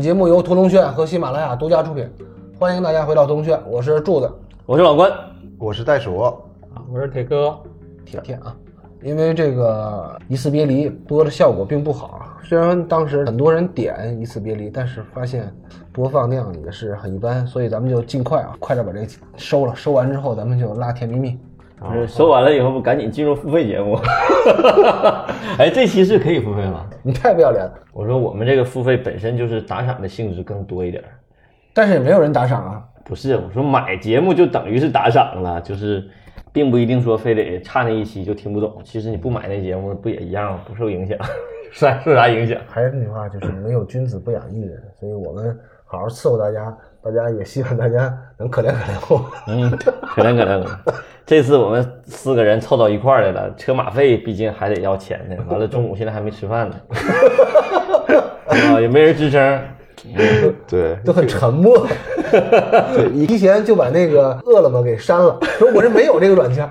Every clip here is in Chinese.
本节目由屠龙轩和喜马拉雅独家出品，欢迎大家回到屠龙轩，我是柱子，我是老关，我是袋鼠，我是铁哥，铁铁啊。因为这个《一次别离》播的效果并不好，虽然当时很多人点《一次别离》，但是发现播放量也是很一般，所以咱们就尽快啊，快点把这收了。收完之后，咱们就拉甜蜜蜜。不是收完了以后，不赶紧进入付费节目？哎，这期是可以付费吗？你太不要脸了！我说我们这个付费本身就是打赏的性质更多一点，但是也没有人打赏啊。不是，我说买节目就等于是打赏了，就是。并不一定说非得差那一期就听不懂，其实你不买那节目不也一样不受影响，是受啥影响？还是那句话，就是没有君子不养艺人，所以我们好好伺候大家，大家也希望大家能可怜可怜我。嗯，可怜可怜我。这次我们四个人凑到一块儿来了，车马费毕竟还得要钱呢。完了，中午现在还没吃饭呢，啊，也没人吱声。对，都很沉默。你提前就把那个饿了么给删了，说我这没有这个软件。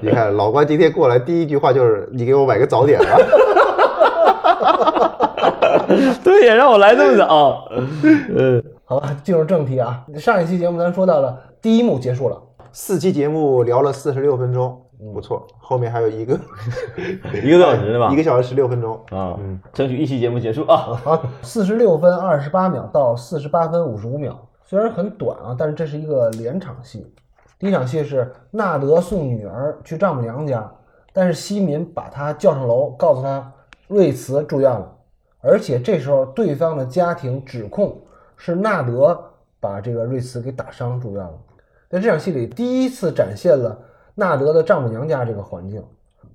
你看老关今天过来第一句话就是你给我买个早点啊。对呀，让我来这么早。嗯，好吧，进入正题啊。上一期节目咱说到了第一幕结束了，四期节目聊了四十六分钟。不错，后面还有一个 一个多小时是吧？一个小时十六分钟啊，嗯，争取一期节目结束啊。好，四十六分二十八秒到四十八分五十五秒，虽然很短啊，但是这是一个连场戏。第一场戏是纳德送女儿去丈母娘家，但是西敏把他叫上楼，告诉他瑞慈住院了，而且这时候对方的家庭指控是纳德把这个瑞慈给打伤住院了。在这场戏里，第一次展现了。纳德的丈母娘家这个环境，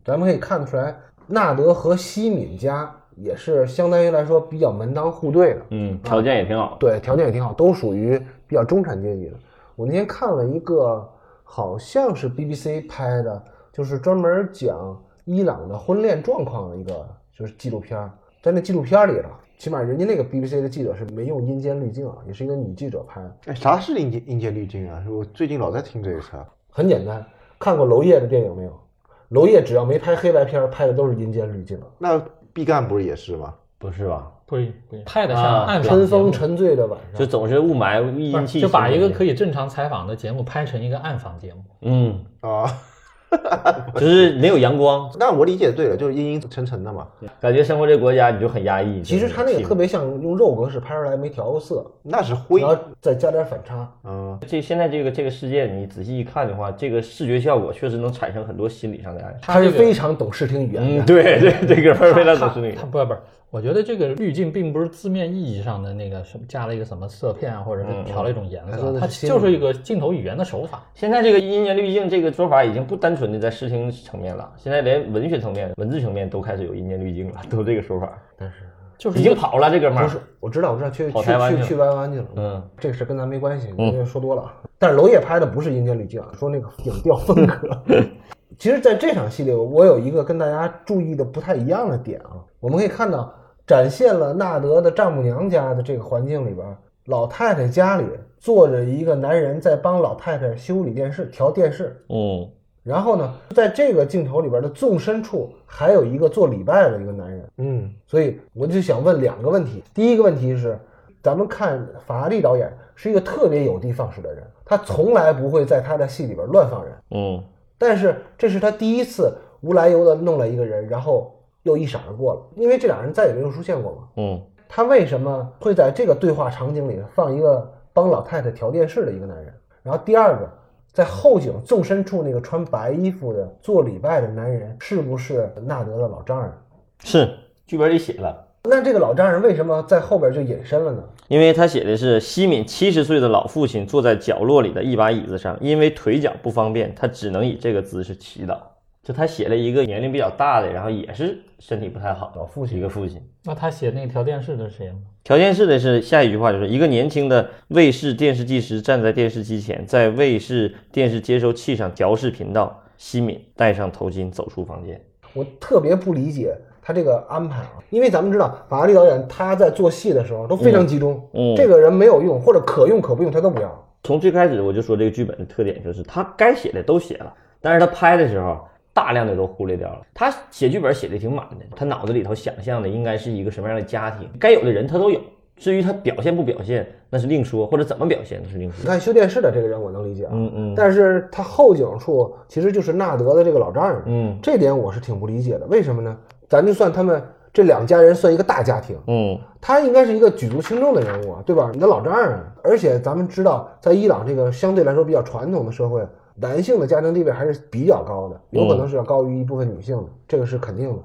咱们可以看得出来，纳德和西敏家也是相当于来说比较门当户对的，嗯，条件也挺好，对，条件也挺好，都属于比较中产阶级的。我那天看了一个，好像是 BBC 拍的，就是专门讲伊朗的婚恋状况的一个，就是纪录片，在那纪录片里了，起码人家那个 BBC 的记者是没用阴间滤镜啊，也是一个女记者拍。哎，啥是阴间阴间滤镜啊？我最近老在听这个词。很简单。看过娄烨的电影没有？娄烨只要没拍黑白片，拍的都是阴间滤镜。那毕赣不是也是吗？不是吧？不，拍的像暗春风沉醉的晚上，就总是雾霾、阴气，就把一个可以正常采访的节目拍成一个暗访节目。嗯啊。就是没有阳光，那我理解对了，就是阴阴沉沉的嘛。感觉生活这国家你就很压抑。其实他那个特别像用肉格式拍出来，没调过色，那是灰，然后再加点反差。嗯，这现在这个这个世界，你仔细一看的话，这个视觉效果确实能产生很多心理上的压力。他是非常懂视听语言的。对对，这个非常懂视听语言。不不。我觉得这个滤镜并不是字面意义上的那个什么加了一个什么色片啊，或者是调了一种颜色，它就是一个镜头语言的手法。现在这个阴间滤镜这个说法已经不单纯的在视听层面了，现在连文学层面、文字层面都开始有阴间滤镜了，都这个说法。但是就是已经跑了，这哥们儿。不是，我知道，我知道，去去去去弯弯去了。嗯，这个事跟咱没关系，因说多了。但是娄烨拍的不是阴间滤镜，说那个影调风格。其实，在这场戏里，我有一个跟大家注意的不太一样的点啊，我们可以看到。展现了纳德的丈母娘家的这个环境里边，老太太家里坐着一个男人在帮老太太修理电视、调电视。嗯，然后呢，在这个镜头里边的纵深处还有一个做礼拜的一个男人。嗯，所以我就想问两个问题。第一个问题是，咱们看法拉利导演是一个特别有的放矢的人，他从来不会在他的戏里边乱放人。嗯，但是这是他第一次无来由的弄了一个人，然后。又一闪而过了，因为这俩人再也没有出现过嘛。嗯，他为什么会在这个对话场景里放一个帮老太太调电视的一个男人？然后第二个，在后景纵深处那个穿白衣服的做礼拜的男人，是不是纳德的老丈人？是，剧本里写了。那这个老丈人为什么在后边就隐身了呢？因为他写的是西敏七十岁的老父亲坐在角落里的一把椅子上，因为腿脚不方便，他只能以这个姿势祈祷。就他写了一个年龄比较大的，然后也是身体不太好的父亲，一个父亲。那他写那个调电视的是谁吗？调电视的是下一句话，就是一个年轻的卫视电视技师站在电视机前，在卫视电视接收器上调试频道。西敏戴上头巾走出房间。我特别不理解他这个安排啊，因为咱们知道法拉利导演他在做戏的时候都非常集中，嗯，这个人没有用或者可用可不用他都不要。从最开始我就说这个剧本的特点就是他该写的都写了，但是他拍的时候。大量的都忽略掉了。他写剧本写的挺满的，他脑子里头想象的应该是一个什么样的家庭，该有的人他都有，至于他表现不表现，那是另说，或者怎么表现那是另说。你看修电视的这个人我能理解啊，嗯嗯但是他后颈处其实就是纳德的这个老丈人，嗯这点我是挺不理解的。为什么呢？咱就算他们这两家人算一个大家庭，嗯他应该是一个举足轻重的人物啊，对吧？你的老丈人，而且咱们知道，在伊朗这个相对来说比较传统的社会，男性的家庭地位还是比较高的，有可能是要高于一部分女性的，这个是肯定的。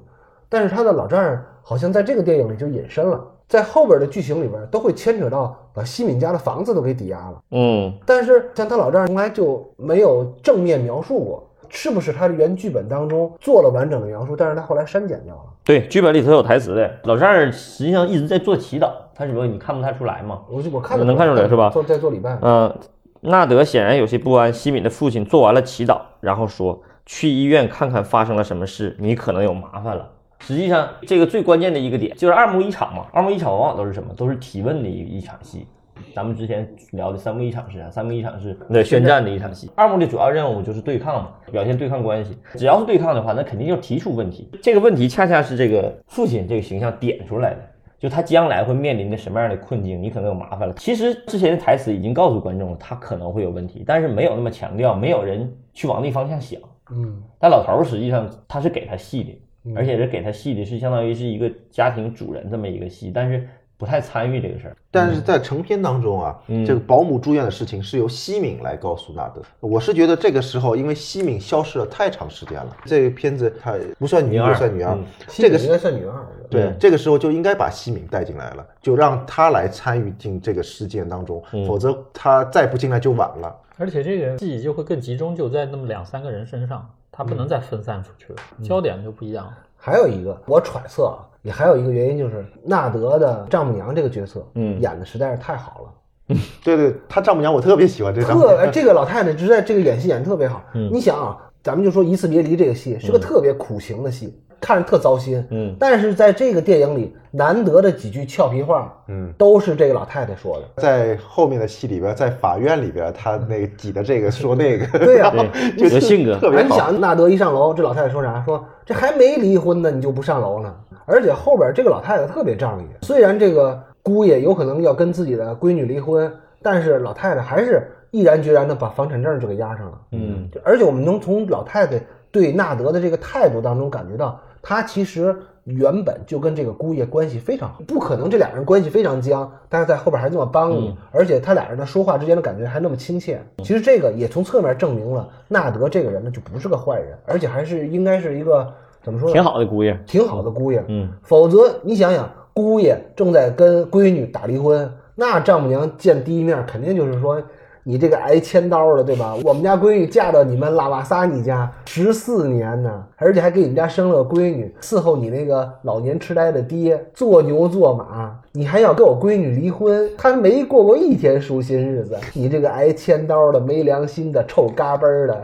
但是他的老丈人好像在这个电影里就隐身了，在后边的剧情里边都会牵扯到把西敏家的房子都给抵押了。嗯但是像他老丈人从来就没有正面描述过，是不是他的原剧本当中做了完整的描述，但是他后来删减掉了。对，剧本里头有台词的。老丈人实际上一直在做祈祷，他只不过你看不太出来嘛。我就我看得能看出来是吧做在做礼拜，嗯，纳德显然有些不安。西敏的父亲做完了祈祷，然后说：“去医院看看发生了什么事，你可能有麻烦了。”实际上，这个最关键的一个点就是二幕一场嘛。二幕一场往往都是什么？都是提问的一一场戏。咱们之前聊的三幕一场是啥？三幕一场是对宣战的一场戏。二幕的主要任务就是对抗嘛，表现对抗关系。只要是对抗的话，那肯定要提出问题。这个问题恰恰是这个父亲这个形象点出来的。就他将来会面临的什么样的困境，你可能有麻烦了。其实之前的台词已经告诉观众了，他可能会有问题，但是没有那么强调，没有人去往那方向想。嗯，但老头儿实际上他是给他戏的，而且是给他戏的是相当于是一个家庭主人这么一个戏，但是不太参与这个事儿。但是在成片当中啊，嗯这个保姆住院的事情是由西敏来告诉纳德。我是觉得这个时候，因为西敏消失了太长时间了，这个片子它不算女女二不算女二嗯，这个应该算女二，对，这个时候就应该把西敏带进来了，就让他来参与进这个事件当中，否则他再不进来就晚了。而且这个记忆就会更集中，就在那么两三个人身上，他不能再分散出去了，焦点就不一样了。还有一个，我揣测啊，也还有一个原因就是纳德的丈母娘这个角色，嗯。演的实在是太好了。嗯 对对，他丈母娘我特别喜欢这个，特哎这个老太太实在这个演戏演的特别好。嗯。你想啊，咱们就说《一次别离》这个戏是个特别苦情的戏，看着特糟心。嗯，但是在这个电影里，难得的几句俏皮话，嗯，都是这个老太太说的。在后面的戏里边，在法院里边，他那个挤的这个说那个，对呀、对，就是性格。特别好。你想纳德一上楼，这老太太说啥？说这还没离婚呢，你就不上楼呢？而且后边这个老太太特别仗义，虽然这个姑爷有可能要跟自己的闺女离婚，但是老太太还是毅然决然的把房产证就给押上了。嗯，而且我们能从老太太对纳德的这个态度当中感觉到，她其实原本就跟这个姑爷关系非常好，不可能这俩人关系非常僵，但是在后边还这么帮你，而且他俩人的说话之间的感觉还那么亲切。其实这个也从侧面证明了纳德这个人呢就不是个坏人，而且还是应该是一个怎么说呢？挺好的姑爷。挺好的姑爷。嗯，否则你想想，姑爷正在跟闺女打离婚，那丈母娘见第一面肯定就是说。你这个挨千刀的，对吧？我们家闺女嫁到你们拉瓦萨尼家十四年呢，而且还给你们家生了个闺女，伺候你那个老年痴呆的爹，做牛做马，你还要跟我闺女离婚？她没过过一天舒心日子，你这个挨千刀的、没良心的、臭嘎嘣儿的，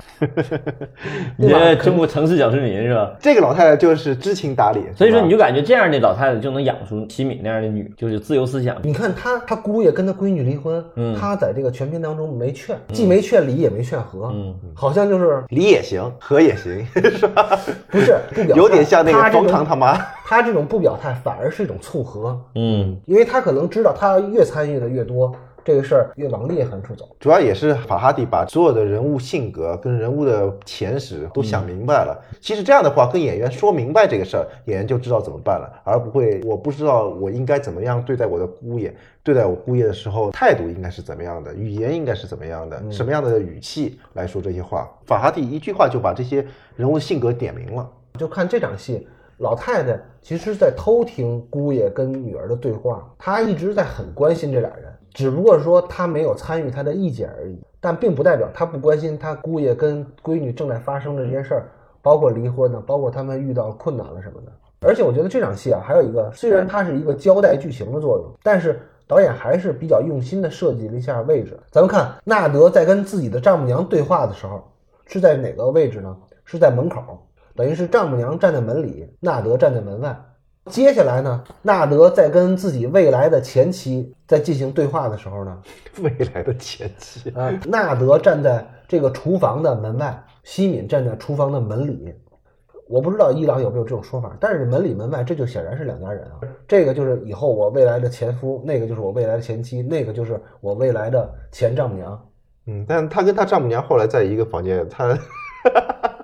你这中国城市小市民是吧？这个老太太就是知情达理，所以说，你就感觉这样的老太太就能养出齐敏那样的女，就是自由思想。你看她，她姑爷跟她闺女离婚，嗯他在这个全片当中没劝，既没劝离，也没劝和，嗯好像就是离也行，和也行，是吧？不是不表，有点像那个方他这种糖他妈。他这种不表态反而是一种促和，嗯因为他可能知道他越参与的越多，这个事儿越往裂痕处走。主要也是法哈蒂把所有的人物性格跟人物的前史都想明白了。其实这样的话，跟演员说明白这个事儿，演员就知道怎么办了，而不会我不知道我应该怎么样对待我的姑爷，对待我姑爷的时候态度应该是怎么样的，语言应该是怎么样的，什么样的语气来说这些话。法哈蒂一句话就把这些人物性格点明了。就看这场戏，老太太其实在偷听姑爷跟女儿的对话，她一直在很关心这俩人，只不过说她没有参与她的意见而已，但并不代表她不关心她姑爷跟闺女正在发生的这些事儿，包括离婚呢，包括他们遇到困难了什么的。而且我觉得这场戏啊，还有一个，虽然它是一个交代剧情的作用，但是导演还是比较用心的设计了一下位置。咱们看纳德在跟自己的丈母娘对话的时候，是在哪个位置呢？是在门口，等于是丈母娘站在门里，纳德站在门外。接下来呢，纳德在跟自己未来的前妻在进行对话的时候呢，未来的前妻，啊，纳德站在这个厨房的门外，西敏站在厨房的门里。我不知道伊朗有没有这种说法，但是门里门外这就显然是两家人啊。这个就是以后我未来的前夫，那个就是我未来的前妻，那个就是我未来的前丈母娘。嗯，但他跟他丈母娘后来在一个房间，他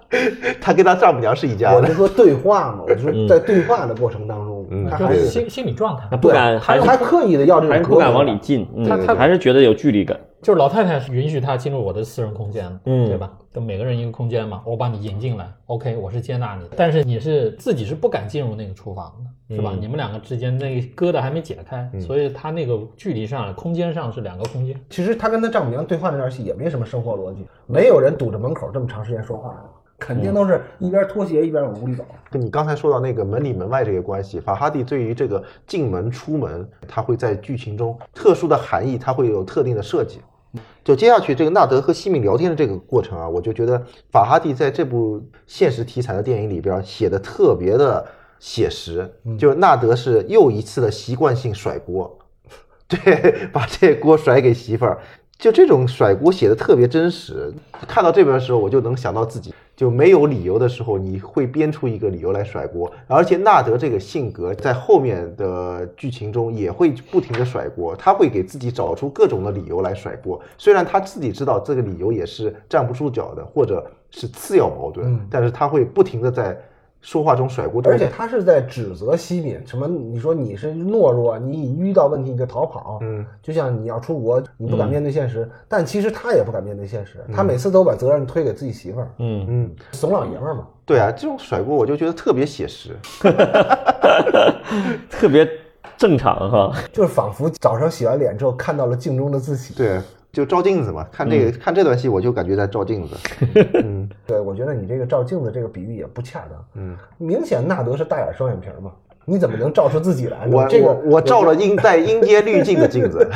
他跟他丈母娘是一家的我就。说对话嘛，我就说在对话的过程当中，嗯他还是是心心理状态他。不敢，对还是他刻意的要这种还是不敢往里进，嗯他他还是觉得有距离感。就是老太太是允许他进入我的私人空间的，嗯对吧？就每个人一个空间嘛，我把你引进来，OK，我是接纳你的，但是你是自己是不敢进入那个厨房的，是吧？嗯你们两个之间那个疙瘩还没解开，所以他那个距离上、空间上是两个空间。其实他跟他丈母娘对话那段戏也没什么生活逻辑，没有人堵着门口这么长时间说话的，肯定都是一边脱鞋一边往屋里走。跟你刚才说到那个门里门外这个关系，法哈蒂对于这个进门出门，他会在剧情中特殊的含义，它会有特定的设计。就接下去这个纳德和西敏聊天的这个过程啊，我就觉得法哈蒂在这部现实题材的电影里边写的特别的写实，就是纳德是又一次的习惯性甩锅，对，把这锅甩给媳妇儿，就这种甩锅写的特别真实。看到这边的时候，我就能想到自己就没有理由的时候，你会编出一个理由来甩锅。而且纳德这个性格在后面的剧情中也会不停的甩锅，他会给自己找出各种的理由来甩锅。虽然他自己知道这个理由也是站不住脚的，或者是次要矛盾，但是他会不停的在说话中甩锅。而且他是在指责西敏，什么？你说你是懦弱，你一遇到问题你就逃跑，嗯，就像你要出国，你不敢面对现实，但其实他也不敢面对现实，他每次都把责任推给自己媳妇儿，嗯，嗯，怂老爷们儿嘛。对啊，这种甩锅我就觉得特别写实。特别正常哈。就是仿佛早上洗完脸之后看到了镜中的自己。对，就照镜子嘛。看这个、看这段戏，我就感觉在照镜子。嗯对，我觉得你这个照镜子这个比喻也不恰当。嗯，明显纳德是大眼双眼皮嘛，你怎么能照出自己来呢？我这个我我照了阴带阴阶滤镜的镜子。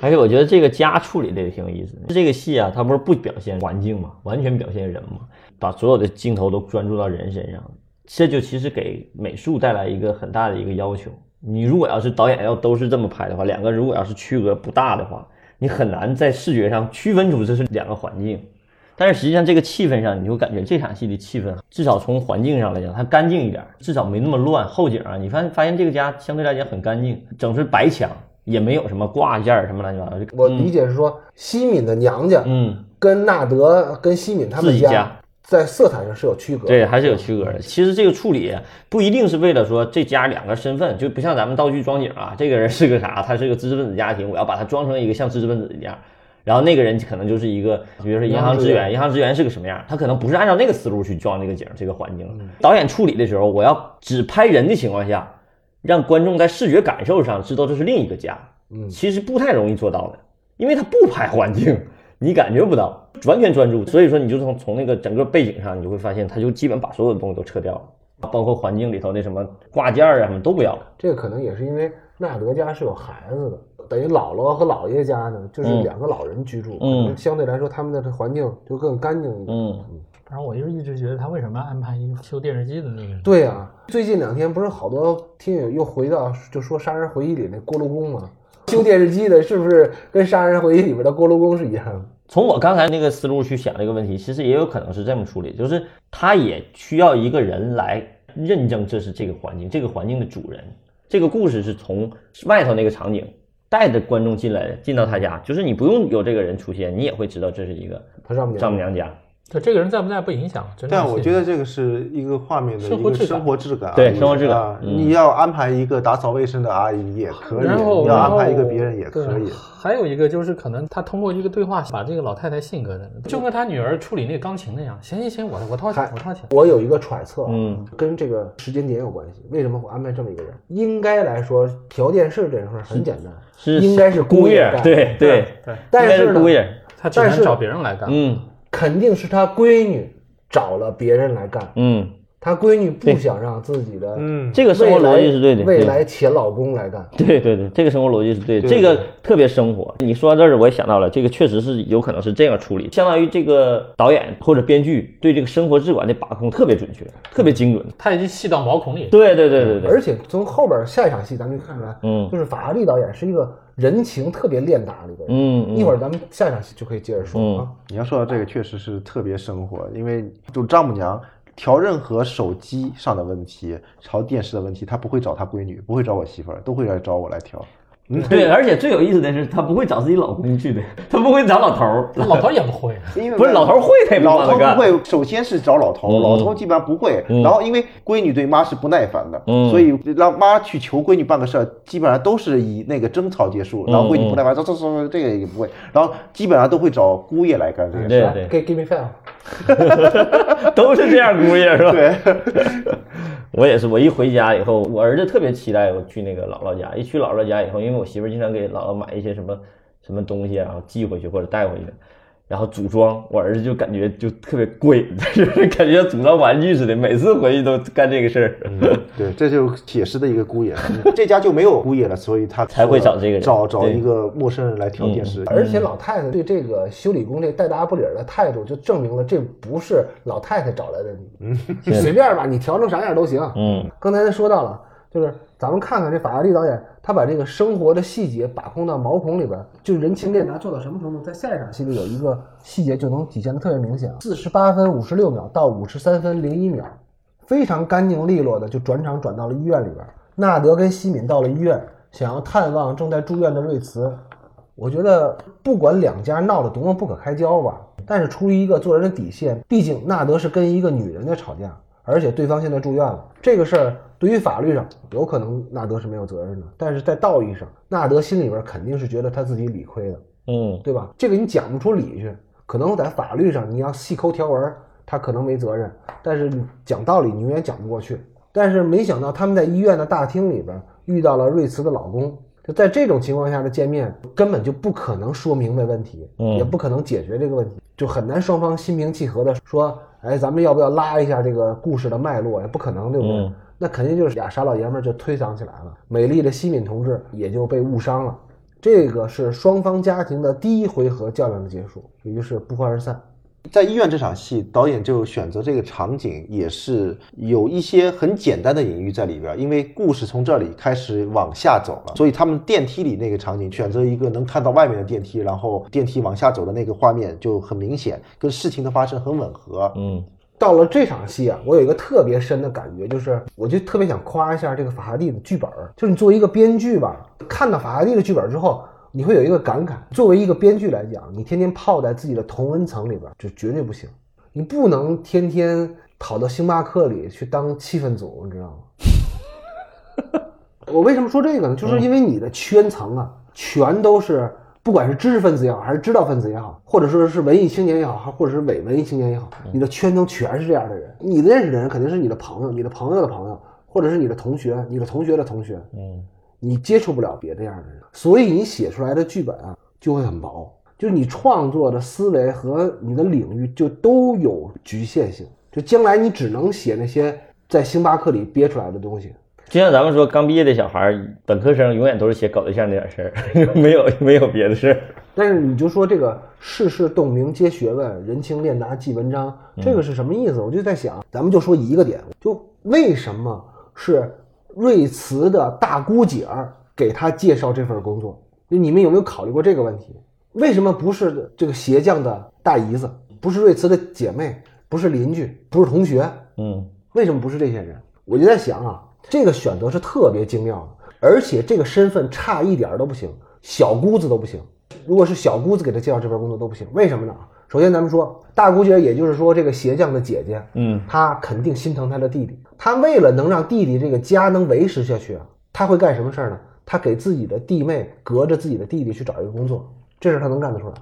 而且我觉得这个家处理的也挺有意思的。这个戏啊，它不是不表现环境嘛，完全表现人嘛，把所有的镜头都专注到人身上，这就其实给美术带来一个很大的一个要求。你如果要是导演要都是这么拍的话，两个如果要是区隔不大的话，你很难在视觉上区分出这是两个环境。但是实际上，这个气氛上，你就感觉这场戏的气氛，至少从环境上来讲，它干净一点，至少没那么乱。后景啊，你发现发现这个家相对来讲很干净，整是白墙，也没有什么挂件什么乱七八糟。我理解是说，西敏的娘家嗯，跟纳德跟西敏他们自己家在色彩上是有区隔的。对，还是有区隔的。其实这个处理不一定是为了说这家两个身份，就不像咱们道具装景啊，这个人是个啥？他是个知识分子家庭，我要把他装成一个像知识分子一样。然后那个人可能就是一个，比如说银行职员，银行职员是个什么样？他可能不是按照那个思路去装这个景，这个环境。导演处理的时候，我要只拍人的情况下，让观众在视觉感受上知道这是另一个家。嗯其实不太容易做到的，因为他不拍环境，你感觉不到，完全专注。所以说，你就从从那个整个背景上，你就会发现，他就基本把所有的东西都撤掉了，包括环境里头那什么挂件儿啊什么都不要了。这个可能也是因为纳德家是有孩子的，等于姥姥和姥爷家呢，就是嗯两个老人居住，嗯可能相对来说他们的这环境就更干净一点。嗯，反正我就一直觉得他为什么要安排一个修电视机的那个人？对啊，最近两天不是好多听友又回到就说《杀人回忆》里那锅炉工吗？修电视机的是不是跟《杀人回忆》里边的锅炉工是一样的？从我刚才那个思路去想这个问题，其实也有可能是这么处理，就是他也需要一个人来认证这是这个环境，这个环境的主人。这个故事是从外头那个场景带着观众进来的，进到他家，就是你不用有这个人出现，你也会知道这是一个他丈母娘丈母娘家。就这个人在不在不影响，真的但我觉得这个是一个画面的一个生活质感生活质感，对生活质感啊嗯你要安排一个打扫卫生的阿姨也可以，然后你要安排一个别人也可以。还有一个就是可能他通过一个对话把这个老太太性格的，就跟他女儿处理那个钢琴那样。行行行，我我掏钱，我掏钱。我有一个揣测，啊嗯，跟这个时间点有关系。为什么会安排这么一个人？应该来说，调电视这件事儿很简单，是应该是姑爷，干对对，对，但是呢应该是姑，爷，但是他只能找别人来干。嗯肯定是他闺女找了别人来干，嗯，他闺女不想让自己的嗯，这个生活逻辑是对的，未来前老公来干。对对对，这个生活逻辑是对的，这个特别生活。你说到这儿，我也想到了，这个确实是有可能是这样处理，相当于这个导演或者编剧对这个生活质感的把控特别准确，特别精准。他已经细到毛孔里。对对对对对，而且从后边下一场戏，咱们就看出来，嗯就是法拉利导演是一个人情特别练达的一个人。嗯嗯一会儿咱们下一场戏就可以接着说啊。你要说到这个，确实是特别生活，因为就丈母娘调任何手机上的问题、调电视的问题，他不会找他闺女，不会找我媳妇儿，都会来找我来调。对，而且最有意思的是，她不会找自己老公去的，她不会找老头儿，老头儿也不会，因为不是老头儿会，他也不老头儿不。会，首先是找老头，嗯老头基本上不会。然后因为闺女对妈是不耐烦的，嗯所以让妈去求闺女办个事儿，基本上都是以那个争吵结束。然后闺女不耐烦，这这这这个也不会，然后基本上都会找姑爷来干这个事儿。对对，给 give me five，都是这样姑爷是吧？对，我也是，我一回家以后，我儿子特别期待我去那个姥姥家。一去姥姥家以后，因为我媳妇儿经常给姥姥买一些什么什么东西啊，然后寄回去或者带回去，然后组装，我儿子就感觉就特别贵，就是感觉组装玩具似的，每次回去都干这个事儿。对，这就是写诗的一个姑爷，嗯这家就没有姑爷了，所以他才会找这个人找找一个陌生人来调电视。而且老太太对这个修理工这带搭不理儿的态度，就证明了这不是老太太找来的你，你随便吧，你调成啥样都行。嗯，刚才他说到了，就是咱们看看这法拉利导演，他把这个生活的细节把控到毛孔里边，就人情练达做到什么程度？在下一场戏里有一个细节就能体现的特别明显，四十八分五十六秒到五十三分零一秒，非常干净利落的就转场转到了医院里边。纳德跟西敏到了医院，想要探望正在住院的瑞茨。我觉得不管两家闹得多么不可开交吧，但是出于一个做人的底线，毕竟纳德是跟一个女人在吵架，而且对方现在住院了，这个事儿对于法律上有可能纳德是没有责任的，但是在道义上，纳德心里边肯定是觉得他自己理亏的，嗯，对吧？这个你讲不出理去，可能在法律上你要细抠条文，他可能没责任，但是你讲道理你永远讲不过去。但是没想到他们在医院的大厅里边遇到了瑞慈的老公，就在这种情况下的见面，根本就不可能说明白问题，嗯也不可能解决这个问题，就很难双方心平气和的说，哎，咱们要不要拉一下这个故事的脉络？也不可能，对不对？嗯那肯定就是俩傻老爷们儿就推搡起来了，美丽的西敏同志也就被误伤了。这个是双方家庭的第一回合较量的结束，也就是不欢而散。在医院这场戏，导演就选择这个场景，也是有一些很简单的隐喻在里边儿。因为故事从这里开始往下走了，所以他们电梯里那个场景选择一个能看到外面的电梯，然后电梯往下走的那个画面就很明显，跟事情的发生很吻合。嗯，到了这场戏啊，我有一个特别深的感觉，就是我就特别想夸一下这个法拉第的剧本儿。就是你作为一个编剧吧，看到法拉第的剧本之后，你会有一个感慨：作为一个编剧来讲，你天天泡在自己的同温层里边，就绝对不行。你不能天天跑到星巴克里去当气氛组，你知道吗？我为什么说这个呢？就是因为你的圈层啊，全都是不管是知识分子也好，还是知道分子也好，或者说是文艺青年也好，还或者是伪文艺青年也好，你的圈层全是这样的人。你认识的人肯定是你的朋友，你的朋友的朋友，或者是你的同学，你的同学的同学。嗯，你接触不了别这样的人，所以你写出来的剧本啊就会很薄，就是你创作的思维和你的领域就都有局限性，就将来你只能写那些在星巴克里憋出来的东西。就像咱们说，刚毕业的小孩儿，本科生永远都是写搞对象那点事儿，没有没有别的事儿。但是你就说这个世事洞明皆学问，人情练达即文章，这个是什么意思？我就在想，咱们就说一个点，就为什么是瑞慈的大姑姐儿给他介绍这份工作？就你们有没有考虑过这个问题？为什么不是这个鞋匠的大姨子，不是瑞慈的姐妹，不是邻居，不是同学？嗯，为什么不是这些人？我就在想啊，这个选择是特别精妙的，而且这个身份差一点儿都不行，小姑子都不行。如果是小姑子给他介绍这份工作都不行，为什么呢？首先咱们说大姑姐，也就是说这个鞋匠的姐姐，嗯，她肯定心疼她的弟弟，她为了能让弟弟这个家能维持下去啊，她会干什么事儿呢？她给自己的弟妹隔着自己的弟弟去找一个工作，这事儿她能干得出来。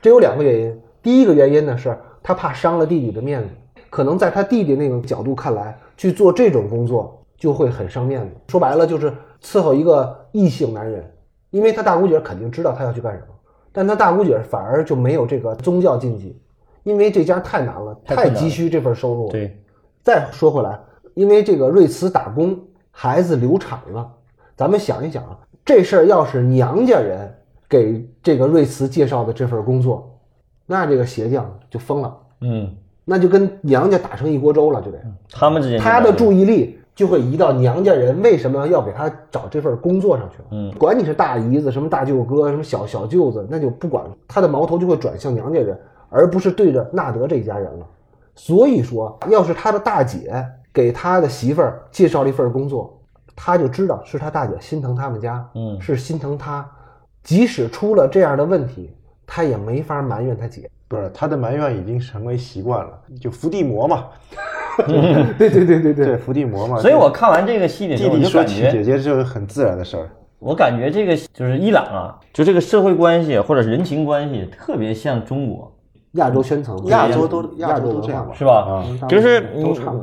这有两个原因，第一个原因呢是她怕伤了弟弟的面子，可能在她弟弟那个角度看来，去做这种工作就会很伤面子。说白了就是伺候一个异性男人，因为她大姑姐肯定知道她要去干什么，但他大姑姐反而就没有这个宗教禁忌，因为这家太难了，太急需这份收入了。对，再说回来，因为这个瑞慈打工，孩子流产了，咱们想一想啊，这事儿要是娘家人给这个瑞慈介绍的这份工作，那这个鞋匠就疯了，嗯，那就跟娘家打成一锅粥了，就得他们之间他的注意力就会移到娘家人为什么要给他找这份工作上去了。嗯，管你是大姨子、什么大舅哥、什么小小舅子，那就不管了，他的矛头就会转向娘家人，而不是对着纳德这一家人了。所以说，要是他的大姐给他的媳妇儿介绍了一份工作，他就知道是他大姐心疼他们家，嗯是心疼他。即使出了这样的问题，他也没法埋怨他姐。不是他的埋怨已经成为习惯了，就伏地魔嘛，对对对对对，伏地魔嘛。所以我看完这个戏的时候，我弟弟就感觉说起姐姐就是很自然的事儿。我感觉这个就是伊朗啊，就这个社会关系或者人情关系特别像中国，亚洲圈层，亚洲都亚亚洲文化都这样吧是吧？嗯就是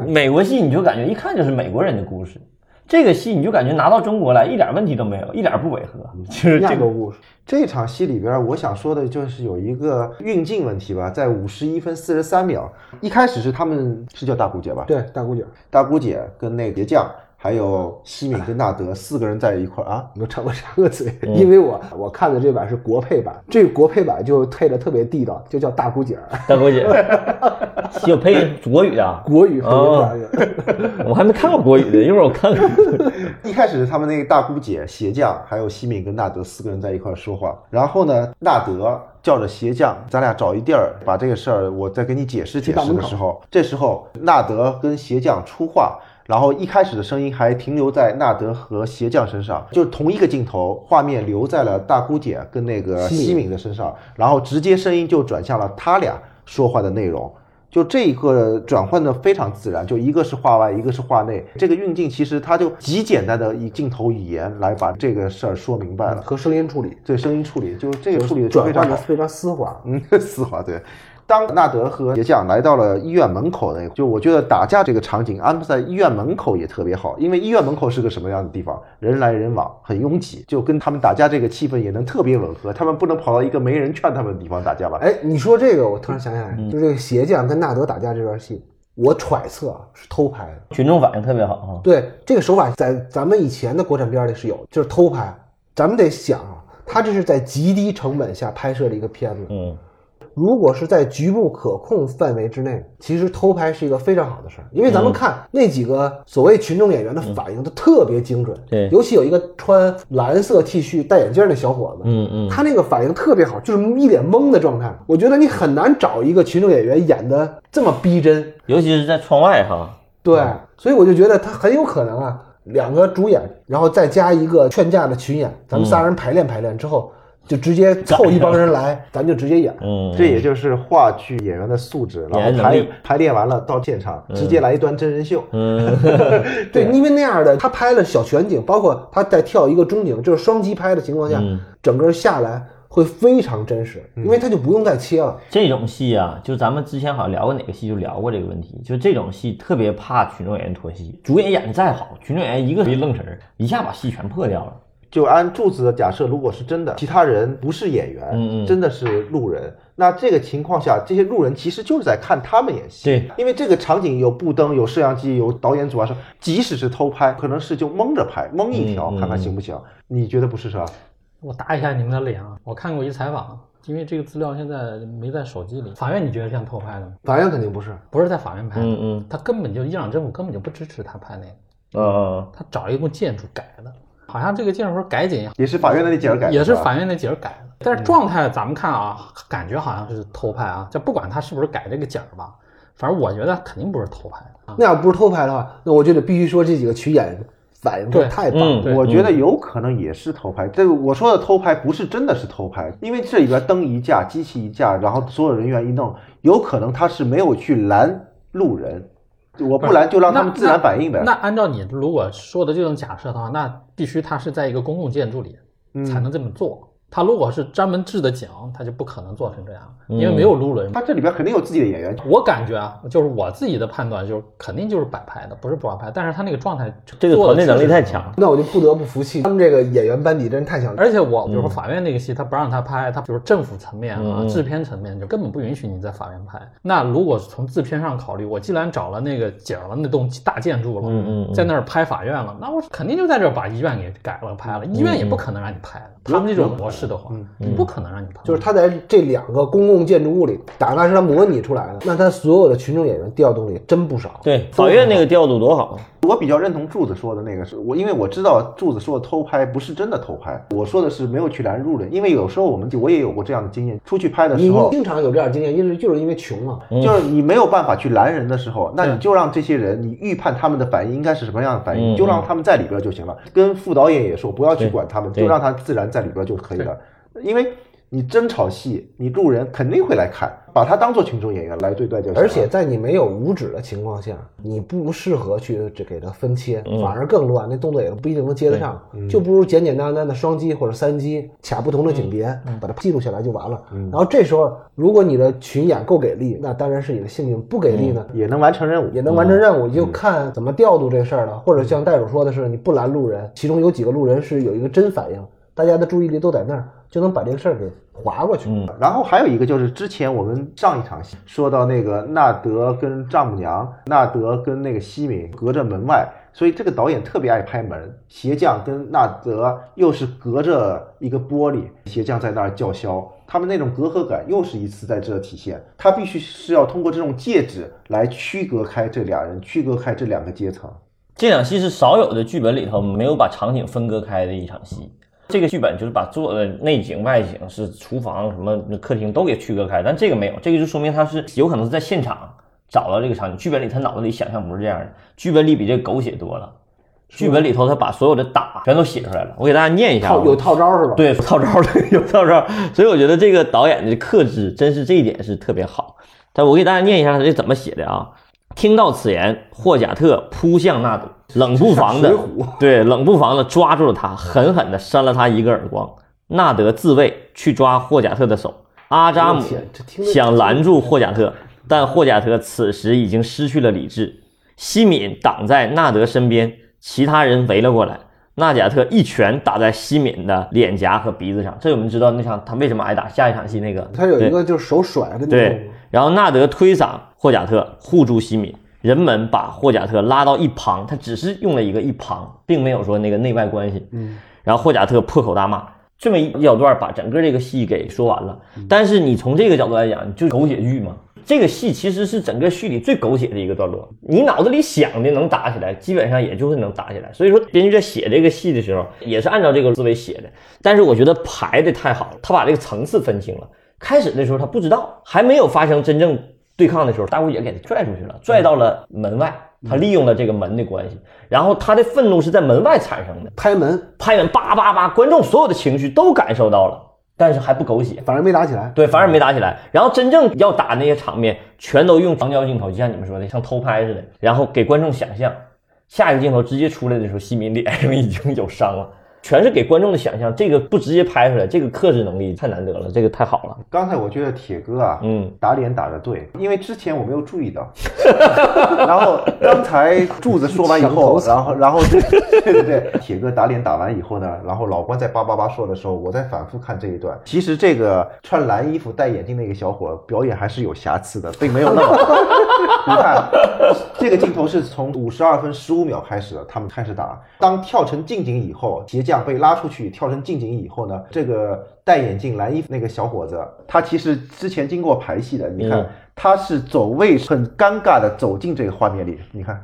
美国戏，你就感觉一看就是美国人的故事。这个戏你就感觉拿到中国来一点问题都没有，一点不违和，其实这个故事。这场戏里边，我想说的就是有一个运镜问题吧，在五十一分四十三秒，一开始是他们是叫大姑姐吧？对，大姑姐，大姑姐跟那个鞋匠，还有西敏跟纳德四个人在一块儿啊。我插我插个嘴，因为我我看的这版是国配版，这个国配版就配的特别地道，就叫大姑姐儿，大姑姐，有 配国语的啊，国语配哦的版。我还没看过国语的，一会儿我看看。一开始是他们那个大姑姐、鞋匠，还有西敏跟纳德四个人在一块儿说话。然后呢，纳德叫着鞋匠，咱俩找一地儿把这个事儿，我再给你解释解释的时候，这时候纳德跟鞋匠出话。然后一开始的声音还停留在纳德和鞋匠身上，就是同一个镜头，画面留在了大姑姐跟那个西敏的身上，然后直接声音就转向了他俩说话的内容。就这一个转换的非常自然，就一个是画外，一个是画内。这个运镜其实它就极简单的以镜头语言来把这个事儿说明白了。和声音处理，对声音处理，就是这个处理的转非常好。换的非常丝滑。嗯，丝滑对。当纳德和鞋匠来到了医院门口那个，就我觉得打架这个场景安排在医院门口也特别好，因为医院门口是个什么样的地方，人来人往，很拥挤，就跟他们打架这个气氛也能特别吻合。他们不能跑到一个没人劝他们的地方打架吧？哎，你说这个，我突然想起来，就这个鞋匠跟纳德打架这段戏，我揣测啊是偷拍的。群众反应特别好啊，对，这个手法在咱们以前的国产片里是有，就是偷拍。咱们得想啊，他这是在极低成本下拍摄的一个片子。嗯，如果是在局部可控范围之内，其实偷拍是一个非常好的事儿，因为咱们看那几个所谓群众演员的反应都特别精准。对尤其有一个穿蓝色 T 恤戴眼镜儿那小伙子，嗯嗯，他那个反应特别好，就是一脸懵的状态。我觉得你很难找一个群众演员演的这么逼真。尤其是在窗外哈，对，所以我就觉得他很有可能啊，两个主演，然后再加一个劝架的群演，咱们仨人排练排练之后，就直接凑一帮人来，咱就直接演。嗯，这也就是话剧演员的素质，然后排排练完了到现场，直接来一段真人秀。嗯，对，因为那样的他拍了小全景，包括他在跳一个中景，就是双击拍的情况下，嗯整个下来会非常真实，因为他就不用再切了。这种戏啊，就咱们之前好像聊过哪个戏就聊过这个问题，就这种戏特别怕群众演员脱戏，主演演的再好，群众演员一个一愣神儿，一下把戏全破掉了。就按柱子的假设，如果是真的，其他人不是演员，嗯嗯真的是路人，那这个情况下，这些路人其实就是在看他们演戏。对，因为这个场景有布灯、有摄像机、有导演组啊，说即使是偷拍，可能是就蒙着拍，蒙一条，看看行不行？你觉得不是是吧？我打一下你们的脸啊！我看过一采访，因为这个资料现在没在手机里。法院你觉得像偷拍的吗？法院肯定不是，不是在法院拍的，嗯嗯他根本就伊朗政府根本就不支持他拍那个，嗯，他找了一部建筑改的，好像这个建筑师改景也是法院的那姐儿改的，也是法院那景儿改的，但是状态咱们看啊，感觉好像是偷拍啊，就不管他是不是改这个景儿吧，反正我觉得肯定不是偷拍。那要不是偷拍的话，那我觉得必须说这几个群演反应对太棒了。嗯我觉得有可能也是偷拍。这个我说的偷拍不是真的是偷拍，因为这里边灯一架，机器一架，然后所有人员一弄，有可能他是没有去拦路人，我不拦就让他们自然反应呗。那按照你如果说的这种假设的话，那必须他是在一个公共建筑里嗯才能这么做。他如果是专门制的景，他就不可能做成这样，嗯因为没有路人。他这里边肯定有自己的演员，我感觉啊，就是我自己的判断，就是肯定就是摆拍的，不是不摆拍。但是他那个状态，这个团队能力太强。。那我就不得不服气，他们这个演员班底真是太强了。而且我比如说法院那个戏，他不让他拍，他比如政府层面啊、嗯制片层面就根本不允许你在法院拍。那如果是从制片上考虑，我既然找了那个景了，那栋大建筑了，嗯嗯嗯在那儿拍法院了，那我肯定就在这儿把医院给改了拍了。医院也不可能让你拍的，他们这种模式的话，不可能让你碰。就是他在这两个公共建筑物里，打那是他模拟出来的，那他所有的群众演员调动力真不少。对，法院那个调度多好，我比较认同柱子说的那个，是我因为我知道柱子说的偷拍不是真的偷拍，我说的是没有去拦路人，因为有时候我们就我也有过这样的经验，出去拍的时你候，经常有这样的经验，因为就是因为穷嘛。就是你没有办法去拦人的时候，那你就让这些人，你预判他们的反应应该是什么样的反应，嗯就让他们在里边就行了。跟副导演也说，不要去管他们，就让他自然在里边就可以了，因为。你真炒戏，你路人肯定会来看，把他当做群众演员来对待就行。而且在你没有五指的情况下，你不适合去这给他分切，反而更乱，那动作也不一定能接得上，就不如简简单单的双击或者三击，卡不同的景别，把它记录下来就完了。然后这时候，如果你的群演够给力，那当然是你的幸运；不给力呢，也能完成任务，也能完成任务，就看怎么调度这事儿了。或者像袋鼠说的是，你不拦路人，其中有几个路人是有一个真反应，大家的注意力都在那儿，就能把这个事儿给划过去。嗯然后还有一个就是之前我们上一场戏说到那个纳德跟丈母娘，纳德跟那个西敏隔着门外，所以这个导演特别爱拍门。鞋匠跟纳德又是隔着一个玻璃，鞋匠在那儿叫嚣，他们那种隔阂感又是一次在这体现。他必须是要通过这种戒指来区隔开这俩人，区隔开这两个阶层。这场戏是少有的剧本里头没有把场景分割开的一场戏。这个剧本就是把做的内景、外景是厨房、什么客厅都给区隔开，但这个没有，这个就说明他是有可能是在现场找到这个场景。剧本里他脑子里想象不是这样的，剧本里比这个狗血多了。剧本里头他把所有的打全都写出来了，我给大家念一下啊。套 有套招是吧？对，套招的有套招，所以我觉得这个导演的克制真是这一点是特别好。但我给大家念一下他这怎么写的啊？听到此言，霍贾特扑向纳德，冷不防的对冷不防的抓住了他，狠狠的扇了他一个耳光。纳德自卫去抓霍贾特的手，阿扎姆想拦住霍贾特，但霍贾特此时已经失去了理智。西敏挡在纳德身边，其他人围了过来。纳贾特一拳打在西敏的脸颊和鼻子上，这我们知道那场他为什么挨打。下一场戏那个他有一个就是手甩的对，然后纳德推搡霍贾特，护住西敏。人们把霍贾特拉到一旁，他只是用了一个一旁，并没有说那个内外关系。嗯，然后霍贾特破口大骂，这么一小段把整个这个戏给说完了。但是你从这个角度来讲，就是狗血剧嘛。这个戏其实是整个剧里最狗血的一个段落。你脑子里想的能打起来，基本上也就是能打起来。所以说，编剧在写这个戏的时候，也是按照这个思维写的。但是我觉得排的太好了，他把这个层次分清了。开始的时候他不知道，还没有发生真正对抗的时候，大姑姐给他拽出去了，拽到了门外。他利用了这个门的关系，然后他的愤怒是在门外产生的，拍门，拍门叭叭叭，观众所有的情绪都感受到了，但是还不狗血。反而没打起来。对，反而没打起来。然后真正要打那些场面，全都用长焦镜头，就像你们说的，像偷拍似的，然后给观众想象。下一个镜头直接出来的时候，西敏脸上已经有伤了，全是给观众的想象。这个不直接拍出来，这个克制能力太难得了，这个太好了。刚才我觉得铁哥啊，嗯，打脸打的对，因为之前我没有注意到，然后刚才柱子说完以后，然后然后 对对对，铁哥打脸打完以后呢，然后老关在叭叭叭说的时候，我在反复看这一段。其实这个穿蓝衣服戴眼镜那个小伙表演还是有瑕疵的，并没有那么好。你看这个镜头是从五十二分十五秒开始的，他们开始打。当跳成近景以后，鞋匠被拉出去跳成近景以后呢，这个戴眼镜蓝衣服那个小伙子，他其实之前经过排戏的，你看、嗯他是走位很尴尬的走进这个画面里，你看。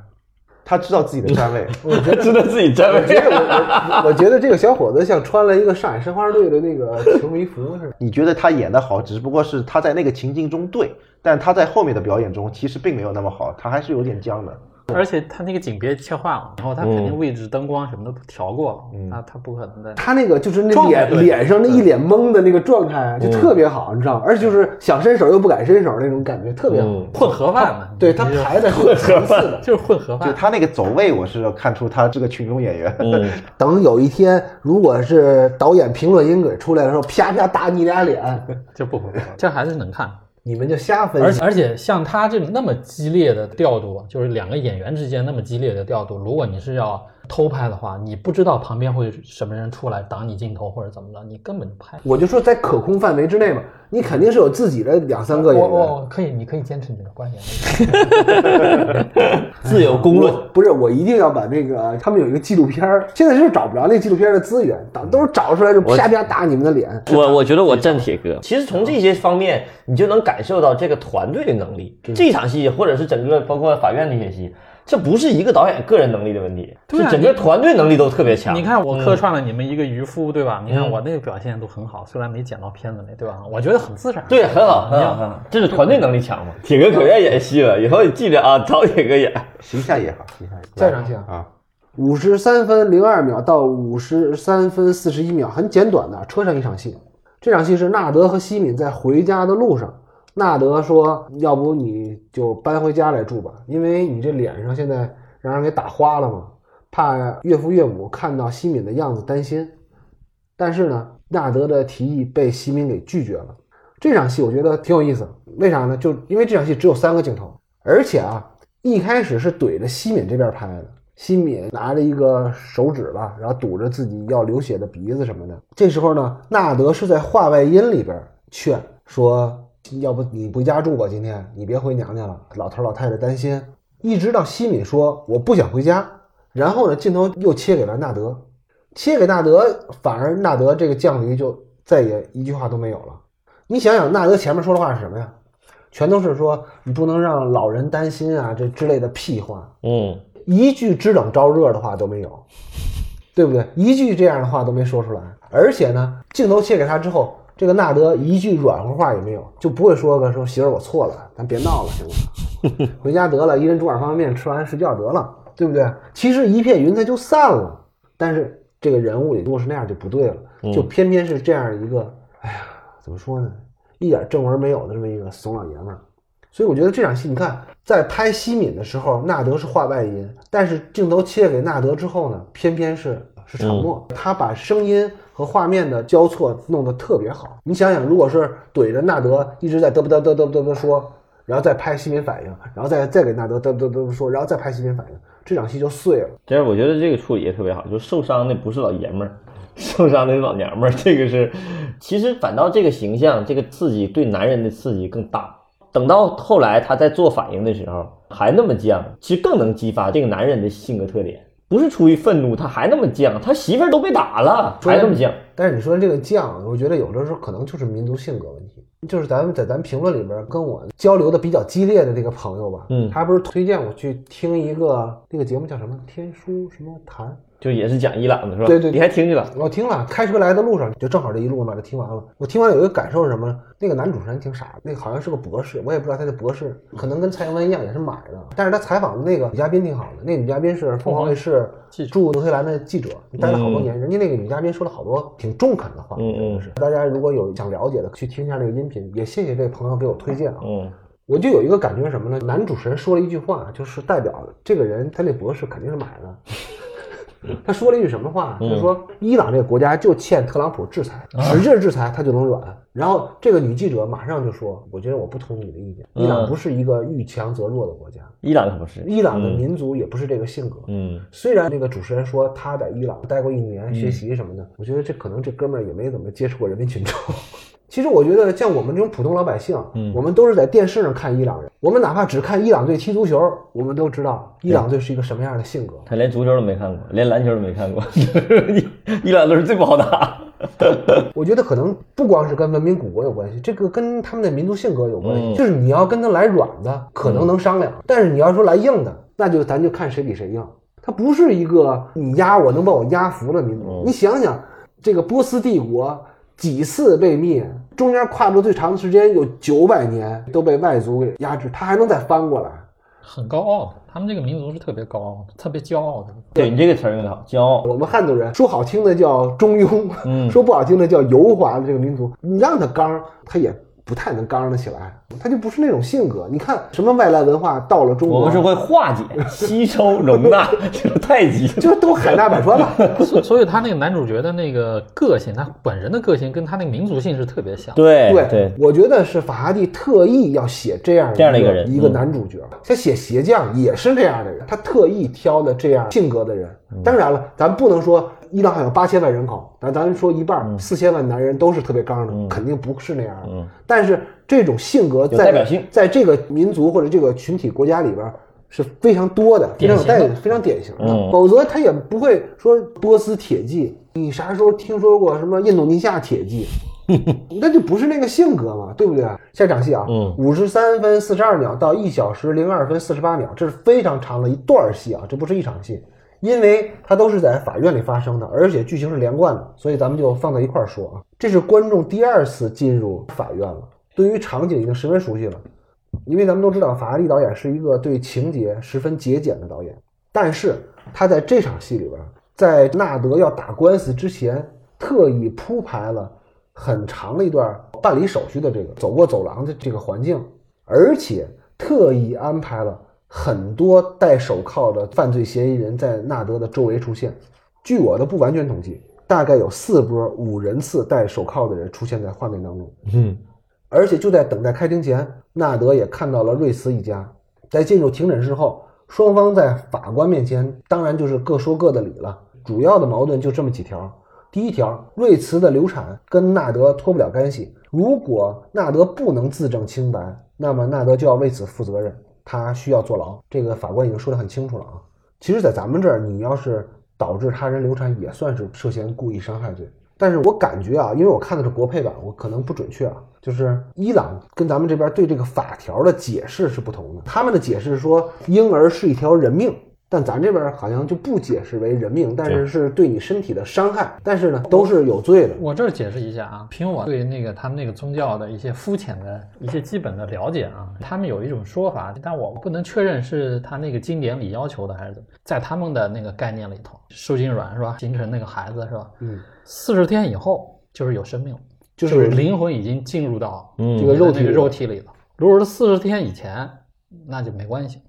他知道自己的站位，我觉得 知道自己站位。我觉得我我我觉得这个小伙子像穿了一个上海申花队的那个球迷服似的。你觉得他演的好，只不过是他在那个情境中对，但他在后面的表演中其实并没有那么好，他还是有点僵的。而且他那个景别切换了，然后他肯定位置、灯光什么都调过了，他他不可能的。他那个就是那脸脸上那一脸懵的那个状态，就特别好，你知道吗？而且就是想伸手又不敢伸手那种感觉，特别好。嗯混盒饭嘛，对他排的是有层次的。就是混合就饭。他那个走位，我是看出他这个群众演员。嗯，等有一天，如果是导演评论音轨出来的时候，啪啪打你俩脸，就不混合，这还是能看。你们就瞎分析。而且而且像他这种那么激烈的调度，就是两个演员之间那么激烈的调度，如果你是要偷拍的话，你不知道旁边会什么人出来挡你镜头或者怎么着，你根本就拍。我就说在可控范围之内嘛，你肯定是有自己的两三个演我我。我可以，你可以坚持你的观点。自有公论。不是，我一定要把那个他们有一个纪录片儿，现在就是找不着那纪录片儿的资源，都都是找出来就啪啪打你们的脸。我我觉得我站铁哥，其实从这些方面，你就能感受到这个团队的能力。这场戏或者是整个包括法院那些戏，这不是一个导演个人能力的问题，对啊是整个团队能力都特别强。你看我客串了你们一个渔夫，对吧？你看嗯我那个表现都很好，虽然没剪到片子里，对吧？我觉得很自然。对，很好，很好，很好，这是团队能力强嘛。铁哥可愿意演戏了，以后你记着啊，找铁哥演。形象也好，形象也好再上去啊啊，五十三分零二秒到五十三分四十一秒，很简短的车上一场戏。这场戏是纳德和西敏在回家的路上。纳德说：“要不你就搬回家来住吧，因为你这脸上现在让人给打花了嘛，怕岳父岳母看到西敏的样子担心。”但是呢，纳德的提议被西敏给拒绝了。这场戏我觉得挺有意思，为啥呢？就因为这场戏只有三个镜头，而且啊，一开始是怼着西敏这边拍的，西敏拿着一个手指吧，然后堵着自己要流血的鼻子什么的。这时候呢，纳德是在话外音里边劝说，要不你回家住吧，今天你别回娘家了，老头老太太担心。一直到西敏说我不想回家，然后呢，镜头又切给了纳德，切给纳德，反而纳德这个犟驴就再也一句话都没有了。你想想，纳德前面说的话是什么呀？全都是说你不能让老人担心啊，这之类的屁话，嗯，一句知冷招热的话都没有，对不对？一句这样的话都没说出来。而且呢，镜头切给他之后，这个纳德一句软和话也没有，就不会说个说媳妇儿我错了，咱别闹了，行吗？回家得了，一人煮碗方便面，吃完睡觉得了，对不对？其实一片云彩就散了，但是这个人物里如果是那样就不对了，就偏偏是这样一个，哎呀，怎么说呢？一点正文没有的这么一个怂老爷们儿。所以我觉得这场戏，你看在拍西敏的时候，纳德是话外音，但是镜头切给纳德之后呢，偏偏是是沉默。他把声音和画面的交错弄得特别好。你想想，如果是怼着纳德一直在嘚啵嘚嘚嘚嘚嘚说，然后再拍西敏反应，然后再再给纳德嘚嘚嘚说，然后再拍西敏反应，这场戏就碎了。其实我觉得这个处理也特别好，就受伤的不是老爷们儿，受伤的是老娘们儿。这个是，其实反倒这个形象，这个刺激对男人的刺激更大。等到后来他在做反应的时候还那么犟，其实更能激发这个男人的性格特点。不是出于愤怒，他还那么犟，他媳妇儿都被打了，还那么犟。但是你说这个犟，我觉得有的时候可能就是民族性格问题。就是咱们在咱评论里边跟我交流的比较激烈的这个朋友吧，嗯他不是推荐我去听一个那个节目叫什么《天书什么谈》，就也是讲伊朗的是吧？对对你还听去了？我听了，开车来的路上就正好这一路嘛，就听完了。我听完有一个感受是什么呢？那个男主持人挺傻的，那个好像是个博士，我也不知道他的博士可能跟蔡英文一样也是买的，但是他采访的那个女嘉宾挺好的，那个女嘉宾是凤凰卫视记驻纽西兰的记者，待了好多年。人家那个女嘉宾说了好多挺中肯的话，嗯嗯是。大家如果有想了解的，去听一下那个音频。也谢谢这个朋友给我推荐啊。嗯我就有一个感觉是什么呢？男主持人说了一句话，就是代表这个人，他那博士肯定是买的。他说了一句什么话？他说伊朗这个国家就欠特朗普制裁，使劲制裁他就能软。然后这个女记者马上就说：“我觉得我不同意你的意见，伊朗不是一个遇强则弱的国家，伊朗可不是。伊朗的民族也不是这个性格。”嗯虽然那个主持人说他在伊朗待过一年学习什么的，我觉得这可能这哥们儿也没怎么接触过人民群众。其实我觉得像我们这种普通老百姓，我们都是在电视上看伊朗人，我们哪怕只看伊朗队踢足球，我们都知道伊朗队是一个什么样的性格。他连足球都没看过，连篮球都没看过，伊 伊朗队是最不好打。我觉得可能不光是跟文明古国有关系，这个跟他们的民族性格有关系。嗯就是你要跟他来软的，可能能商量；但是你要说来硬的，那就咱就看谁比谁硬。他不是一个你压我能把我压服的民族。你想想，这个波斯帝国几次被灭，中间跨度最长的时间有九百年都被外族给压制，他还能再翻过来。很高傲的，他们这个民族是特别高傲的，特别骄傲的。对你这个词儿用的好，骄傲。我们汉族人说好听的叫中庸，嗯说不好听的叫油滑的这个民族，你让他刚，他也不太能刚得起来，他就不是那种性格。你看什么外来文化到了中国，我们是会化解、吸收、容纳，这 个太极。就都海纳百川吧。所所以他那个男主角的那个个性，他本人的个性跟他那个民族性是特别像。对对对，我觉得是法拉第特意要写这样这样的一一个人一个嗯男主角。他写鞋匠也是这样的人，他特意挑的这样性格的人。嗯当然了，咱不能说伊朗还有八千万人口，咱咱说一半嗯四千万男人都是特别刚的，肯定不是那样的。嗯但是这种性格在代表性在这个民族或者这个群体国家里边。是非常多的，非常有代非常典型的，嗯否则他也不会说波斯铁骑。你啥时候听说过什么印度尼西亚铁骑？那就不是那个性格嘛，对不对？下场戏啊，嗯五十三分四十二秒到一小时零二分四十八秒，这是非常长的一段戏啊，这不是一场戏，因为它都是在法院里发生的，而且剧情是连贯的，所以咱们就放在一块儿说啊。这是观众第二次进入法院了，对于场景已经十分熟悉了，因为咱们都知道法拉利导演是一个对情节十分节俭的导演，但是他在这场戏里边，在纳德要打官司之前，特意铺排了很长的一段办理手续的这个走过走廊的这个环境，而且特意安排了很多戴手铐的犯罪嫌疑人在纳德的周围出现。据我的不完全统计，大概有四波五人次戴手铐的人出现在画面当中。嗯而且就在等待开庭前，纳德也看到了瑞茨一家。在进入庭审室后，双方在法官面前当然就是各说各的理了。主要的矛盾就这么几条：第一条，瑞茨的流产跟纳德脱不了干系，如果纳德不能自证清白，那么纳德就要为此负责任，他需要坐牢。这个法官已经说得很清楚了啊。其实，在咱们这儿，你要是导致他人流产，也算是涉嫌故意伤害罪。但是我感觉啊，因为我看的是国配版，我可能不准确啊。就是伊朗跟咱们这边对这个法条的解释是不同的，他们的解释是说婴儿是一条人命，但咱这边好像就不解释为人命，但是是对你身体的伤害，但是呢都是有罪的。我这儿解释一下啊，凭我对那个他们那个宗教的一些肤浅的一些基本的了解啊，他们有一种说法，但我不能确认是他那个经典里要求的还是怎么，在他们的那个概念里头，受精卵是吧，形成那个孩子是吧，嗯，四十天以后就是有生命了，就就是灵魂已经进入到嗯这个肉体肉体里了。如果是四十天以前，那就没关系，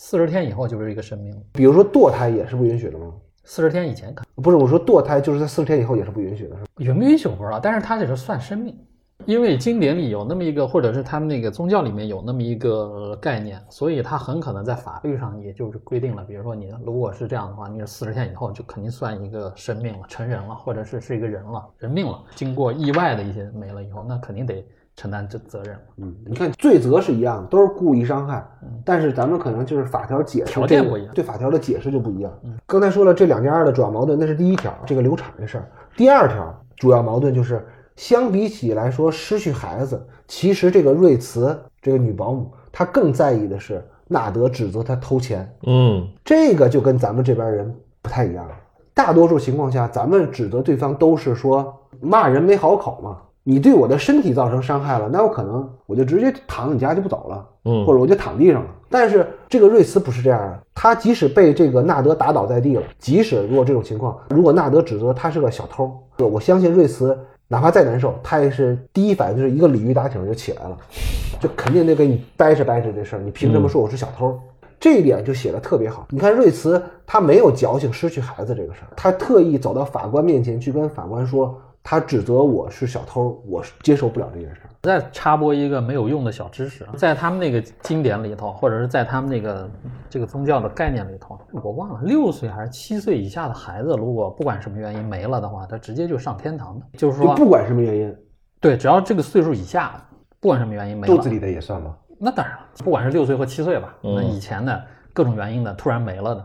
四十天以后就是一个生命了。比如说堕胎也是不允许的吗？四十天以前可不是，我说堕胎就是在四十天以后也是不允许的，是吧？允不允许我不知道，但是它这是算生命，因为经典里有那么一个，或者是他们那个宗教里面有那么一个概念，所以它很可能在法律上也就是规定了，比如说你如果是这样的话，你是四十天以后就肯定算一个生命了，成人了，或者是是一个人了，人命了，经过意外的一些没了以后，那肯定得承担这责任了。嗯，你看罪责是一样，都是故意伤害，嗯但是咱们可能就是法条解释这个条件不一样对法条的解释就不一样。嗯刚才说了这两件案的主要矛盾，那是第一条，这个流产的事儿。第二条主要矛盾就是，相比起来说失去孩子，其实这个瑞慈这个女保姆，她更在意的是纳德指责她偷钱，嗯这个就跟咱们这边人不太一样了。大多数情况下，咱们指责对方都是说骂人没好口嘛。你对我的身体造成伤害了，那我可能我就直接躺你家就不走了，嗯或者我就躺地上了。但是这个瑞斯不是这样的，他即使被这个纳德打倒在地了，即使如果这种情况，如果纳德指责他是个小偷，我相信瑞斯哪怕再难受，他也是第一反应就是一个鲤鱼打挺就起来了，就肯定得给你掰扯掰扯这事儿。你凭什么说我是小偷？这一点就写的特别好。你看瑞茨他没有矫情失去孩子这个事儿，他特意走到法官面前去跟法官说，他指责我是小偷，我是接受不了这件事儿。再插播一个没有用的小知识，在他们那个经典里头，或者是在他们那个这个宗教的概念里头，我忘了六岁还是七岁以下的孩子，如果不管什么原因没了的话，他直接就上天堂的。就是说，不管什么原因，对，只要这个岁数以下，不管什么原因没了，肚子里的也算吗？那当然了，不管是六岁或七岁吧，嗯那以前的各种原因的突然没了的，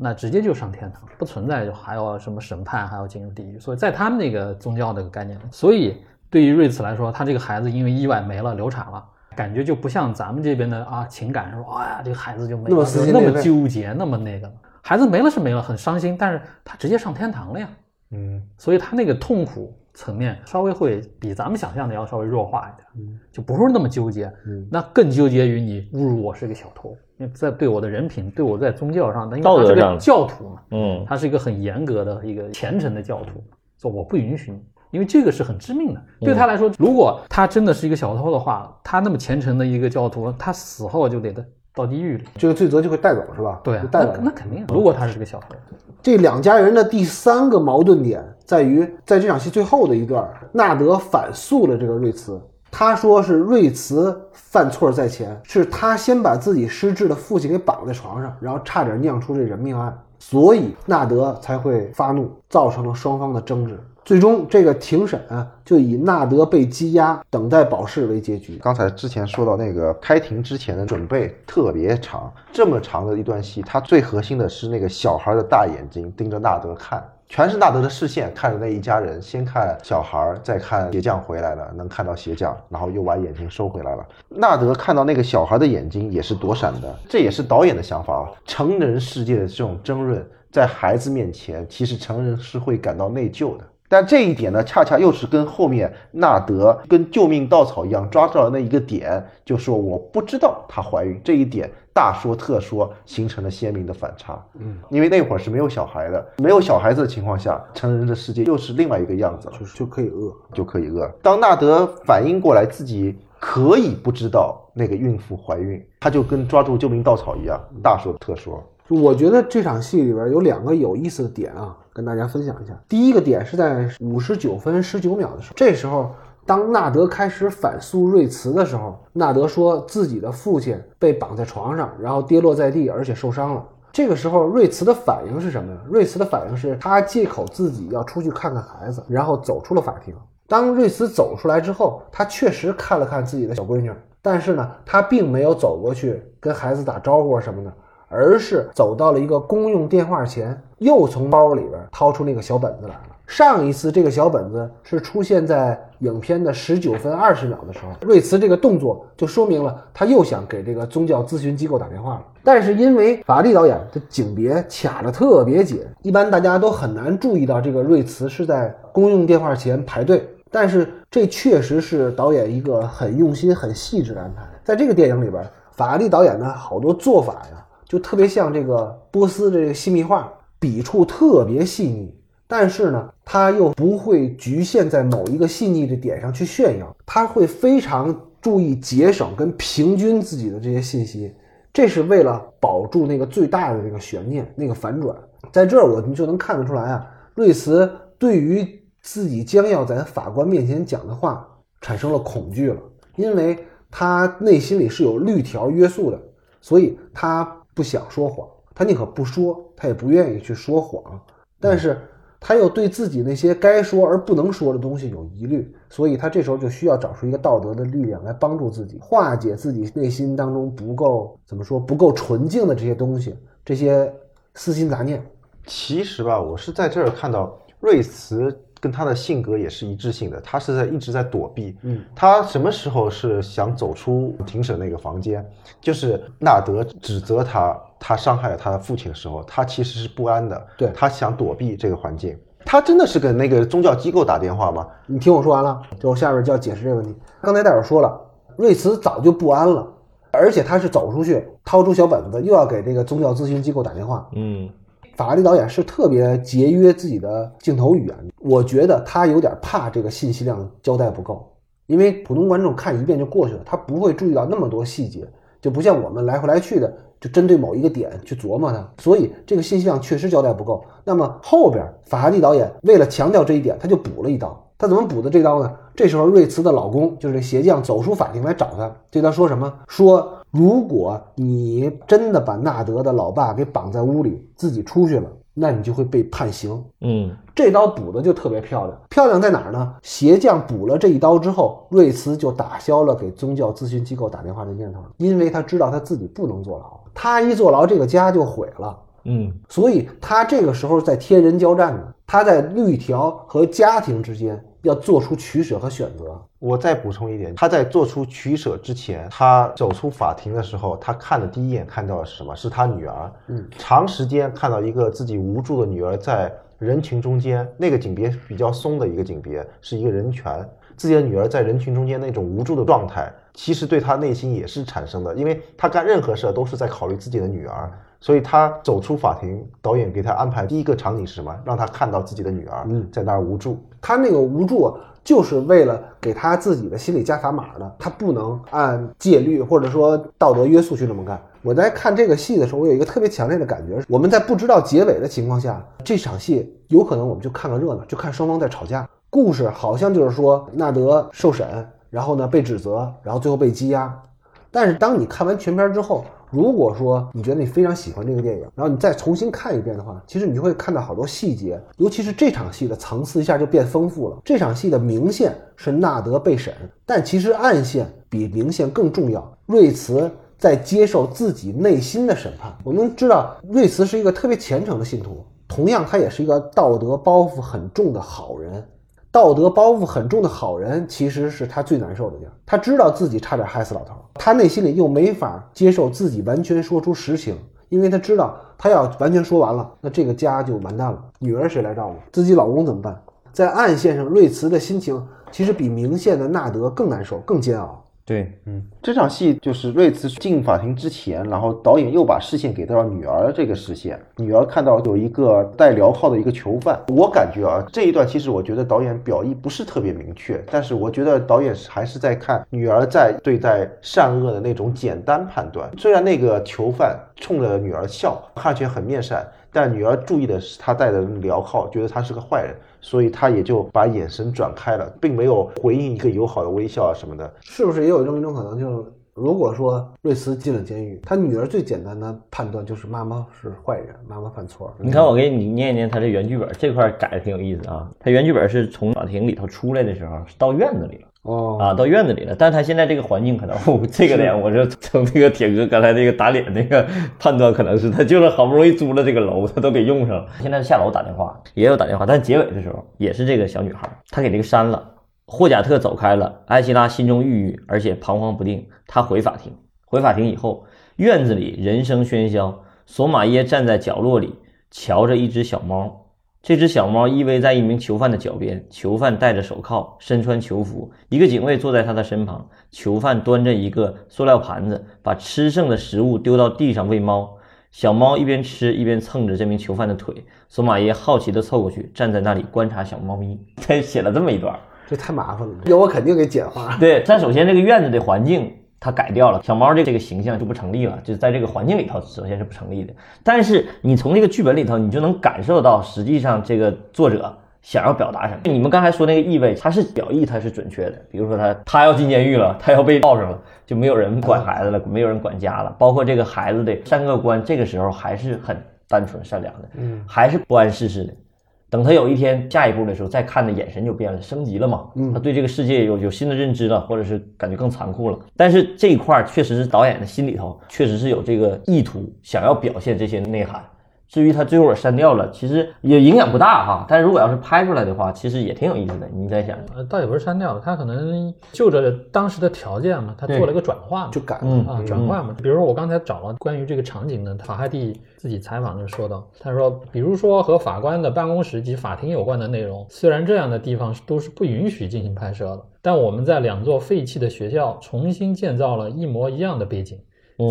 那直接就上天堂，不存在就还要什么审判，还要进入地狱。所以在他们那个宗教那个概念里，所以对于瑞茨来说，他这个孩子因为意外没了，流产了。感觉就不像咱们这边的啊，情感说，哎呀，这个孩子就没了，那么那么纠结，那么那个，孩子没了是没了，很伤心，但是他直接上天堂了呀。嗯，所以他那个痛苦层面稍微会比咱们想象的要稍微弱化一点，嗯就不是那么纠结，嗯那更纠结于你侮辱我是个小偷，因为在对我的人品，对我在宗教上，因为他是个教徒嘛，嗯他是一个很严格的一个虔诚的教徒，说我不允许你。因为这个是很致命的，对他来说，如果他真的是一个小偷的话，他那么虔诚的一个教徒，他死后就得到地狱里。这个罪责就会带走，是吧？对啊就，带走。那那肯定，如果他是个小偷，这两家人的第三个矛盾点在于，在这场戏最后的一段，纳德反诉了这个瑞茨。他说是瑞茨犯错在前，是他先把自己失智的父亲给绑在床上，然后差点酿出这人命案，所以纳德才会发怒，造成了双方的争执。最终，这个庭审，就以纳德被羁押、等待保释为结局。刚才之前说到那个开庭之前的准备特别长，这么长的一段戏，它最核心的是那个小孩的大眼睛盯着纳德看，全是纳德的视线看着那一家人，先看小孩，再看鞋匠回来了，能看到鞋匠，然后又把眼睛收回来了。纳德看到那个小孩的眼睛也是躲闪的，这也是导演的想法啊。成人世界的这种争论，在孩子面前，其实成人是会感到内疚的。但这一点呢，恰恰又是跟后面纳德跟救命稻草一样抓住了那一个点，就说我不知道她怀孕这一点，大说特说，形成了鲜明的反差。嗯，因为那会儿是没有小孩的，没有小孩子的情况下，成人的世界又是另外一个样子了，就是就可以饿。就可以饿。当纳德反应过来自己可以不知道那个孕妇怀孕，他就跟抓住救命稻草一样，大说特说。就我觉得这场戏里边有两个有意思的点啊，跟大家分享一下。第一个点是在五十九分十九秒的时候，这时候当纳德开始反诉瑞茨的时候，纳德说自己的父亲被绑在床上，然后跌落在地，而且受伤了。这个时候，瑞茨的反应是什么呀？瑞茨的反应是他借口自己要出去看看孩子，然后走出了法庭。当瑞茨走出来之后，他确实看了看自己的小闺女，但是呢，他并没有走过去跟孩子打招呼啊什么的，而是走到了一个公用电话前，又从包里边掏出那个小本子来了。上一次这个小本子是出现在影片的十九分二十秒的时候，瑞茨这个动作就说明了他又想给这个宗教咨询机构打电话了。但是因为法拉利导演的景别卡的特别紧，一般大家都很难注意到这个瑞茨是在公用电话前排队。但是这确实是导演一个很用心、很细致的安排。在这个电影里边，法拉利导演的好多做法呀，就特别像这个波斯这个细密画，笔触特别细腻。但是呢，他又不会局限在某一个细腻的点上去炫耀，他会非常注意节省跟平均自己的这些信息，这是为了保住那个最大的这个悬念，那个反转。在这儿我们就能看得出来啊，瑞茨对于自己将要在法官面前讲的话产生了恐惧了，因为他内心里是有律条约束的，所以他不想说谎，他宁可不说，他也不愿意去说谎，但是。他又对自己那些该说而不能说的东西有疑虑，所以他这时候就需要找出一个道德的力量来帮助自己，化解自己内心当中不够怎么说不够纯净的这些东西，这些私心杂念。其实吧，我是在这儿看到瑞慈跟他的性格也是一致性的，他是在一直在躲避。嗯，他什么时候是想走出庭审那个房间？就是纳德指责他，他伤害了他的父亲的时候，他其实是不安的。对他想躲避这个环境。他真的是跟那个宗教机构打电话吗？你听我说完了，就下面就要解释这个问题。刚才戴尔说了，瑞茨早就不安了，而且他是走出去掏出小本子，又要给这个宗教咨询机构打电话。嗯，法拉利导演是特别节约自己的镜头语言，我觉得他有点怕这个信息量交代不够，因为普通观众看一遍就过去了，他不会注意到那么多细节，就不像我们来回来去的就针对某一个点去琢磨它，所以这个信息量确实交代不够。那么后边法拉利导演为了强调这一点，他就补了一刀。他怎么补的这刀呢？这时候瑞茨的老公就是这鞋匠走出法庭来找他，对他说什么？说如果你真的把纳德的老爸给绑在屋里，自己出去了，那你就会被判刑。嗯，这刀补的就特别漂亮，漂亮在哪儿呢？鞋匠补了这一刀之后，瑞茨就打消了给宗教咨询机构打电话的念头了，因为他知道他自己不能坐牢，他一坐牢，这个家就毁了。嗯，所以他这个时候在天人交战呢，他在律条和家庭之间要做出取舍和选择。我再补充一点，他在做出取舍之前，他走出法庭的时候，他看的第一眼看到的是什么？是他女儿。嗯，长时间看到一个自己无助的女儿在人群中间，那个景别比较松的一个景别，是一个人权。自己的女儿在人群中间那种无助的状态，其实对他内心也是产生的，因为他干任何事都是在考虑自己的女儿，所以他走出法庭，导演给他安排第一个场景是什么？让他看到自己的女儿嗯在那儿无助。他那个无助啊，就是为了给他自己的心理加砝码的，他不能按戒律或者说道德约束去这么干。我在看这个戏的时候，我有一个特别强烈的感觉，我们在不知道结尾的情况下，这场戏有可能我们就看个热闹，就看双方在吵架。故事好像就是说纳德受审，然后呢被指责，然后最后被羁押。但是当你看完全片之后，如果说你觉得你非常喜欢这个电影，然后你再重新看一遍的话，其实你就会看到好多细节，尤其是这场戏的层次一下就变丰富了。这场戏的明线是纳德被审，但其实暗线比明线更重要。瑞茨在接受自己内心的审判。我们知道瑞茨是一个特别虔诚的信徒，同样，他也是一个道德包袱很重的好人。道德包袱很重的好人，其实是他最难受的地儿。他知道自己差点害死老头，他内心里又没法接受自己完全说出实情，因为他知道他要完全说完了，那这个家就完蛋了。女儿谁来照顾？自己老公怎么办？在暗线上，瑞慈的心情其实比明线的纳德更难受、更煎熬。对，嗯，这场戏就是瑞慈进法庭之前，然后导演又把视线给到了女儿这个视线。女儿看到有一个戴镣铐的一个囚犯，我感觉啊，这一段其实我觉得导演表意不是特别明确，但是我觉得导演还是在看女儿在对待善恶的那种简单判断。虽然那个囚犯冲着女儿笑，看上去很面善，但女儿注意的是他戴的镣铐，觉得他是个坏人，所以他也就把眼神转开了，并没有回应一个友好的微笑啊什么的。是不是也有这么一种可能，就是如果说瑞斯进了监狱，他女儿最简单的判断就是妈妈是坏人，妈妈犯错。你看，我给你念一念他的原剧本，这块儿改的挺有意思啊。他原剧本是从法庭里头出来的时候，是到院子里了。哦啊，到院子里了，但他现在这个环境可能，这个点我就从这个铁哥刚才那个打脸那个判断，可能是他就是好不容易租了这个楼，他都给用上了。现在下楼打电话也有打电话，但结尾的时候也是这个小女孩，她给这个删了。霍贾特走开了，艾希拉心中郁郁，而且彷徨不定。他回法庭，回法庭以后，院子里人声喧嚣，索马耶站在角落里，瞧着一只小猫。这只小猫依偎在一名囚犯的脚边，囚犯戴着手铐，身穿囚服。一个警卫坐在他的身旁，囚犯端着一个塑料盘子，把吃剩的食物丢到地上喂猫。小猫一边吃一边蹭着这名囚犯的腿。索马耶好奇地凑过去，站在那里观察小猫咪。他写了这么一段。这太麻烦了，要我肯定给简化。对，但首先这个院子的环境它改掉了，小猫这这个形象就不成立了，就是在这个环境里头，首先是不成立的。但是你从这个剧本里头，你就能感受到，实际上这个作者想要表达什么。你们刚才说那个意味，它是表意，它是准确的。比如说他他要进监狱了，他要被告上了，就没有人管孩子了，没有人管家了，包括这个孩子的善恶观，这个时候还是很单纯善良的，嗯，还是不谙世事的。等他有一天下一步的时候，再看的眼神就变了，升级了嘛。嗯，他对这个世界有有新的认知了，或者是感觉更残酷了。但是这一块儿确实是导演的心里头确实是有这个意图，想要表现这些内涵。至于他最后删掉了，其实也影响不大哈。但是如果要是拍出来的话，其实也挺有意思的。你在想，呃，倒也不是删掉了，他可能就着当时的条件嘛，他做了一个转化嘛，就改嗯啊，转化嘛。比如说我刚才找了关于这个场景的，法哈蒂自己采访就说到，他说，比如说和法官的办公室及法庭有关的内容，虽然这样的地方都是不允许进行拍摄的，但我们在两座废弃的学校重新建造了一模一样的背景。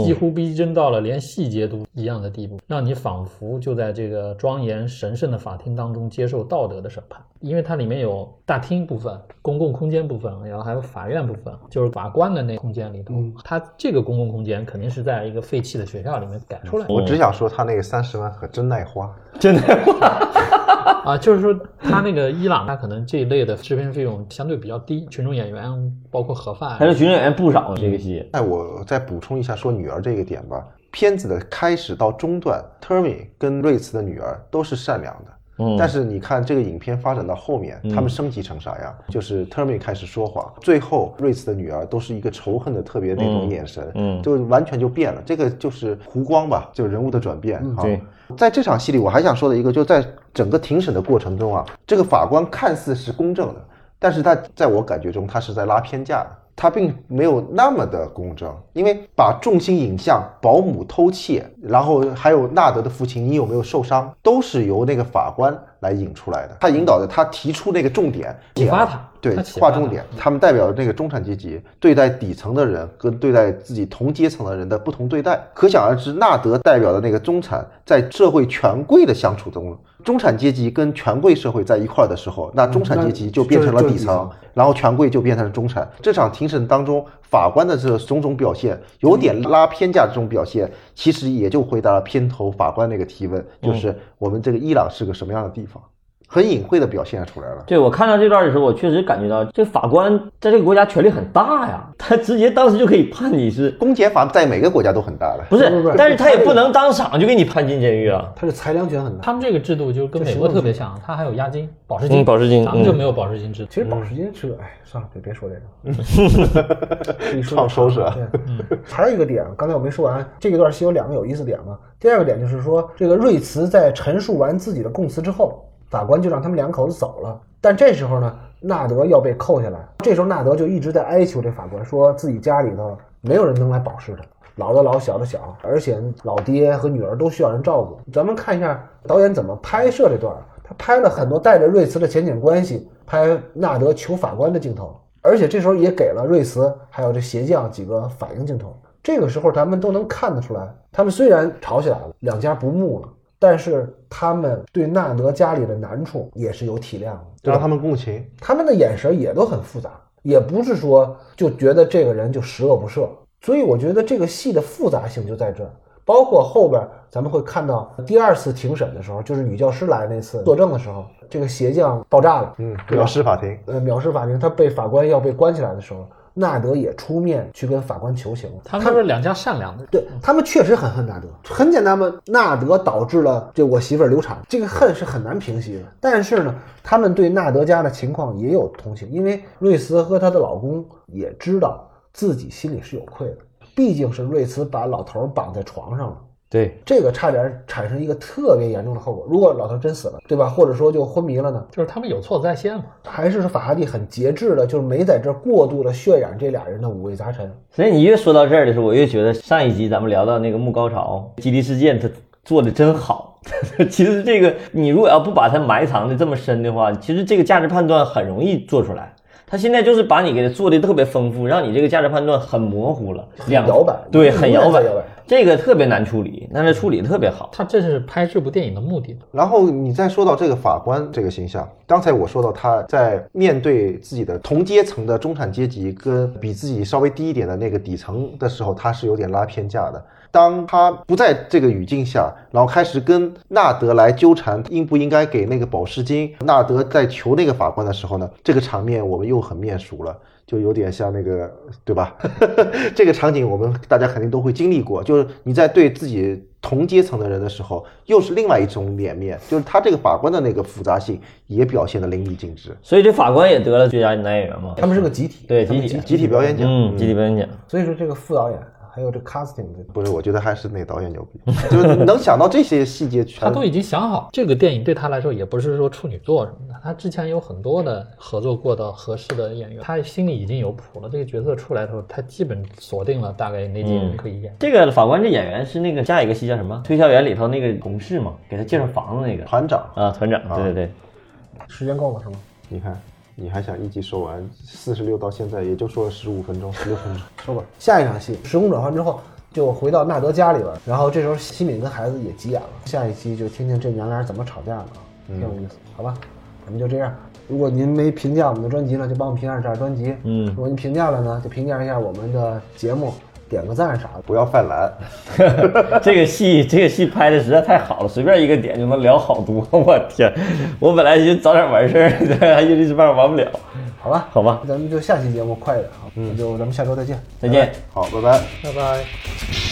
几乎逼真到了连细节都一样的地步，让你仿佛就在这个庄严神圣的法庭当中接受道德的审判。因为它里面有大厅部分、公共空间部分，然后还有法院部分，就是法官的那空间里头。它这个公共空间肯定是在一个废弃的学校里面改出来的。我只想说，他那个三十万可真耐花。真耐花 啊，就是说他那个伊朗，他可能这一类的制片费用相对比较低，群众演员包括盒饭，还是群众演员不少这个戏。哎，我再补充一下说女儿这个点吧。片子的开始到中段，Termy 跟瑞茨的女儿都是善良的。嗯但是你看这个影片发展到后面，他们升级成啥样？就是 Termy 开始说谎，最后瑞茨的女儿都是一个仇恨的特别那种眼神，嗯就完全就变了。这个就是湖光吧，就是人物的转变。啊对，在这场戏里，我还想说的一个，就在整个庭审的过程中啊，这个法官看似是公正的，但是他在我感觉中，他是在拉偏架的。他并没有那么的公正，因为把重心引向保姆偷窃，然后还有纳德的父亲，你有没有受伤，都是由那个法官来引出来的。他引导的，他提出那个重点，启发他对划重点。他们代表的那个中产阶级对待底层的人跟对待自己同阶层的人的不同对待，可想而知，纳德代表的那个中产在社会权贵的相处中，中产阶级跟权贵社会在一块儿的时候，那中产阶级就变成了底层然后权贵就变成了中产。这场庭审当中，法官的这种种表现，有点拉偏架这种表现，其实也就回答了片头法官那个提问，就是我们这个伊朗是个什么样的地方。很隐晦的表现出来了。对我看到这段的时候，我确实感觉到这法官在这个国家权力很大呀，他直接当时就可以判你是公检法在每个国家都很大的，不是？不是但是他也不能当场就给你判进监狱啊。他是裁量权很大。他们这个制度就跟美国特别像，他还有押金、保释金。嗯保释金嗯咱们就没有保释金制度。其实保释金是个，哎，算了，别别说这个，可以说创收是吧对，还有一个点，刚才我没说完，这一段戏有两个有意思点嘛。第二个点就是说，这个瑞慈在陈述完自己的供词之后，法官就让他们两口子走了。但这时候呢，纳德要被扣下来，这时候纳德就一直在哀求这法官，说自己家里头没有人能来保释他。老的老，小的小，而且老爹和女儿都需要人照顾。咱们看一下导演怎么拍摄这段，他拍了很多带着瑞慈的前景关系，拍纳德求法官的镜头，而且这时候也给了瑞慈还有这鞋匠几个反应镜头。这个时候咱们都能看得出来，他们虽然吵起来了，两家不睦了，但是他们对纳德家里的难处也是有体谅的？让他们共情。他们的眼神也都很复杂，也不是说就觉得这个人就十恶不赦。所以我觉得这个戏的复杂性就在这儿，包括后边咱们会看到第二次庭审的时候，就是女教师来那次作证的时候，这个鞋匠爆炸了，嗯，藐视法庭。呃，藐视法庭，他被法官要被关起来的时候，纳德也出面去跟法官求情。他们是两家善良的人。对他们确实很恨纳德，很简单嘛，纳德导致了这我媳妇儿流产，这个恨是很难平息的。但是呢，他们对纳德家的情况也有同情，因为瑞慈和她的老公也知道自己心里是有愧的，毕竟是瑞慈把老头儿绑在床上了。对，这个差点产生一个特别严重的后果。如果老头真死了，对吧？或者说就昏迷了呢？就是他们有错在先嘛。还是说法拉第很节制的，就是没在这儿过度的渲染这俩人的五味杂陈。所以你越说到这儿的时候，我越觉得上一集咱们聊到那个幕高潮基地事件，他做的真好。其实这个你如果要不把它埋藏的这么深的话，其实这个价值判断很容易做出来。他现在就是把你给做的特别丰富，让你这个价值判断很模糊了，两摇摆对，很摇摆摇摆，这个特别难处理，但是处理的特别好。他这是拍这部电影的目的。然后你再说到这个法官这个形象，刚才我说到他在面对自己的同阶层的中产阶级跟比自己稍微低一点的那个底层的时候，他是有点拉偏架的。当他不在这个语境下，然后开始跟纳德来纠缠应不应该给那个保释金，纳德在求那个法官的时候呢，这个场面我们又很面熟了。就有点像那个，对吧？这个场景我们大家肯定都会经历过，就是你在对自己同阶层的人的时候，又是另外一种脸面，就是他这个法官的那个复杂性也表现得淋漓尽致。所以这法官也得了最佳男演员嘛？他们是个集体，对集体集体表演奖，嗯，集体表演奖。所以说这个副导演还有这 casting 这不是，我觉得还是那导演牛逼，就是能想到这些细节全，他都已经想好，这个电影对他来说也不是说处女作什么的，他之前有很多的合作过的合适的演员，他心里已经有谱了。这个角色出来的时候，他基本锁定了大概哪几个人可以演。这个法官这演员是那个下一个戏叫什么？推销员里头那个同事嘛，给他介绍房子那个团长。啊，团长，对对对，时间够了是吗？你看，你还想一集说完，四十六到现在也就说了十五分钟、十六分钟。说吧。下一场戏，时空转换之后，就回到纳德家里边，然后这时候西敏跟孩子也急眼了。下一期就听听这娘俩怎么吵架的啊，挺有意思，好吧？咱们就这样。如果您没评价我们的专辑呢，就帮我们评价一下专辑。嗯如果您评价了呢，就评价一下我们的节目，点个赞啥的。不要犯懒，这个戏这个戏拍的实在太好了，随便一个点就能聊好多。我天，我本来就早点完事儿，还一时半会儿完不了。好吧，好吧咱们就下期节目快点啊，那就咱们下周再见。再见。好，拜拜。拜拜。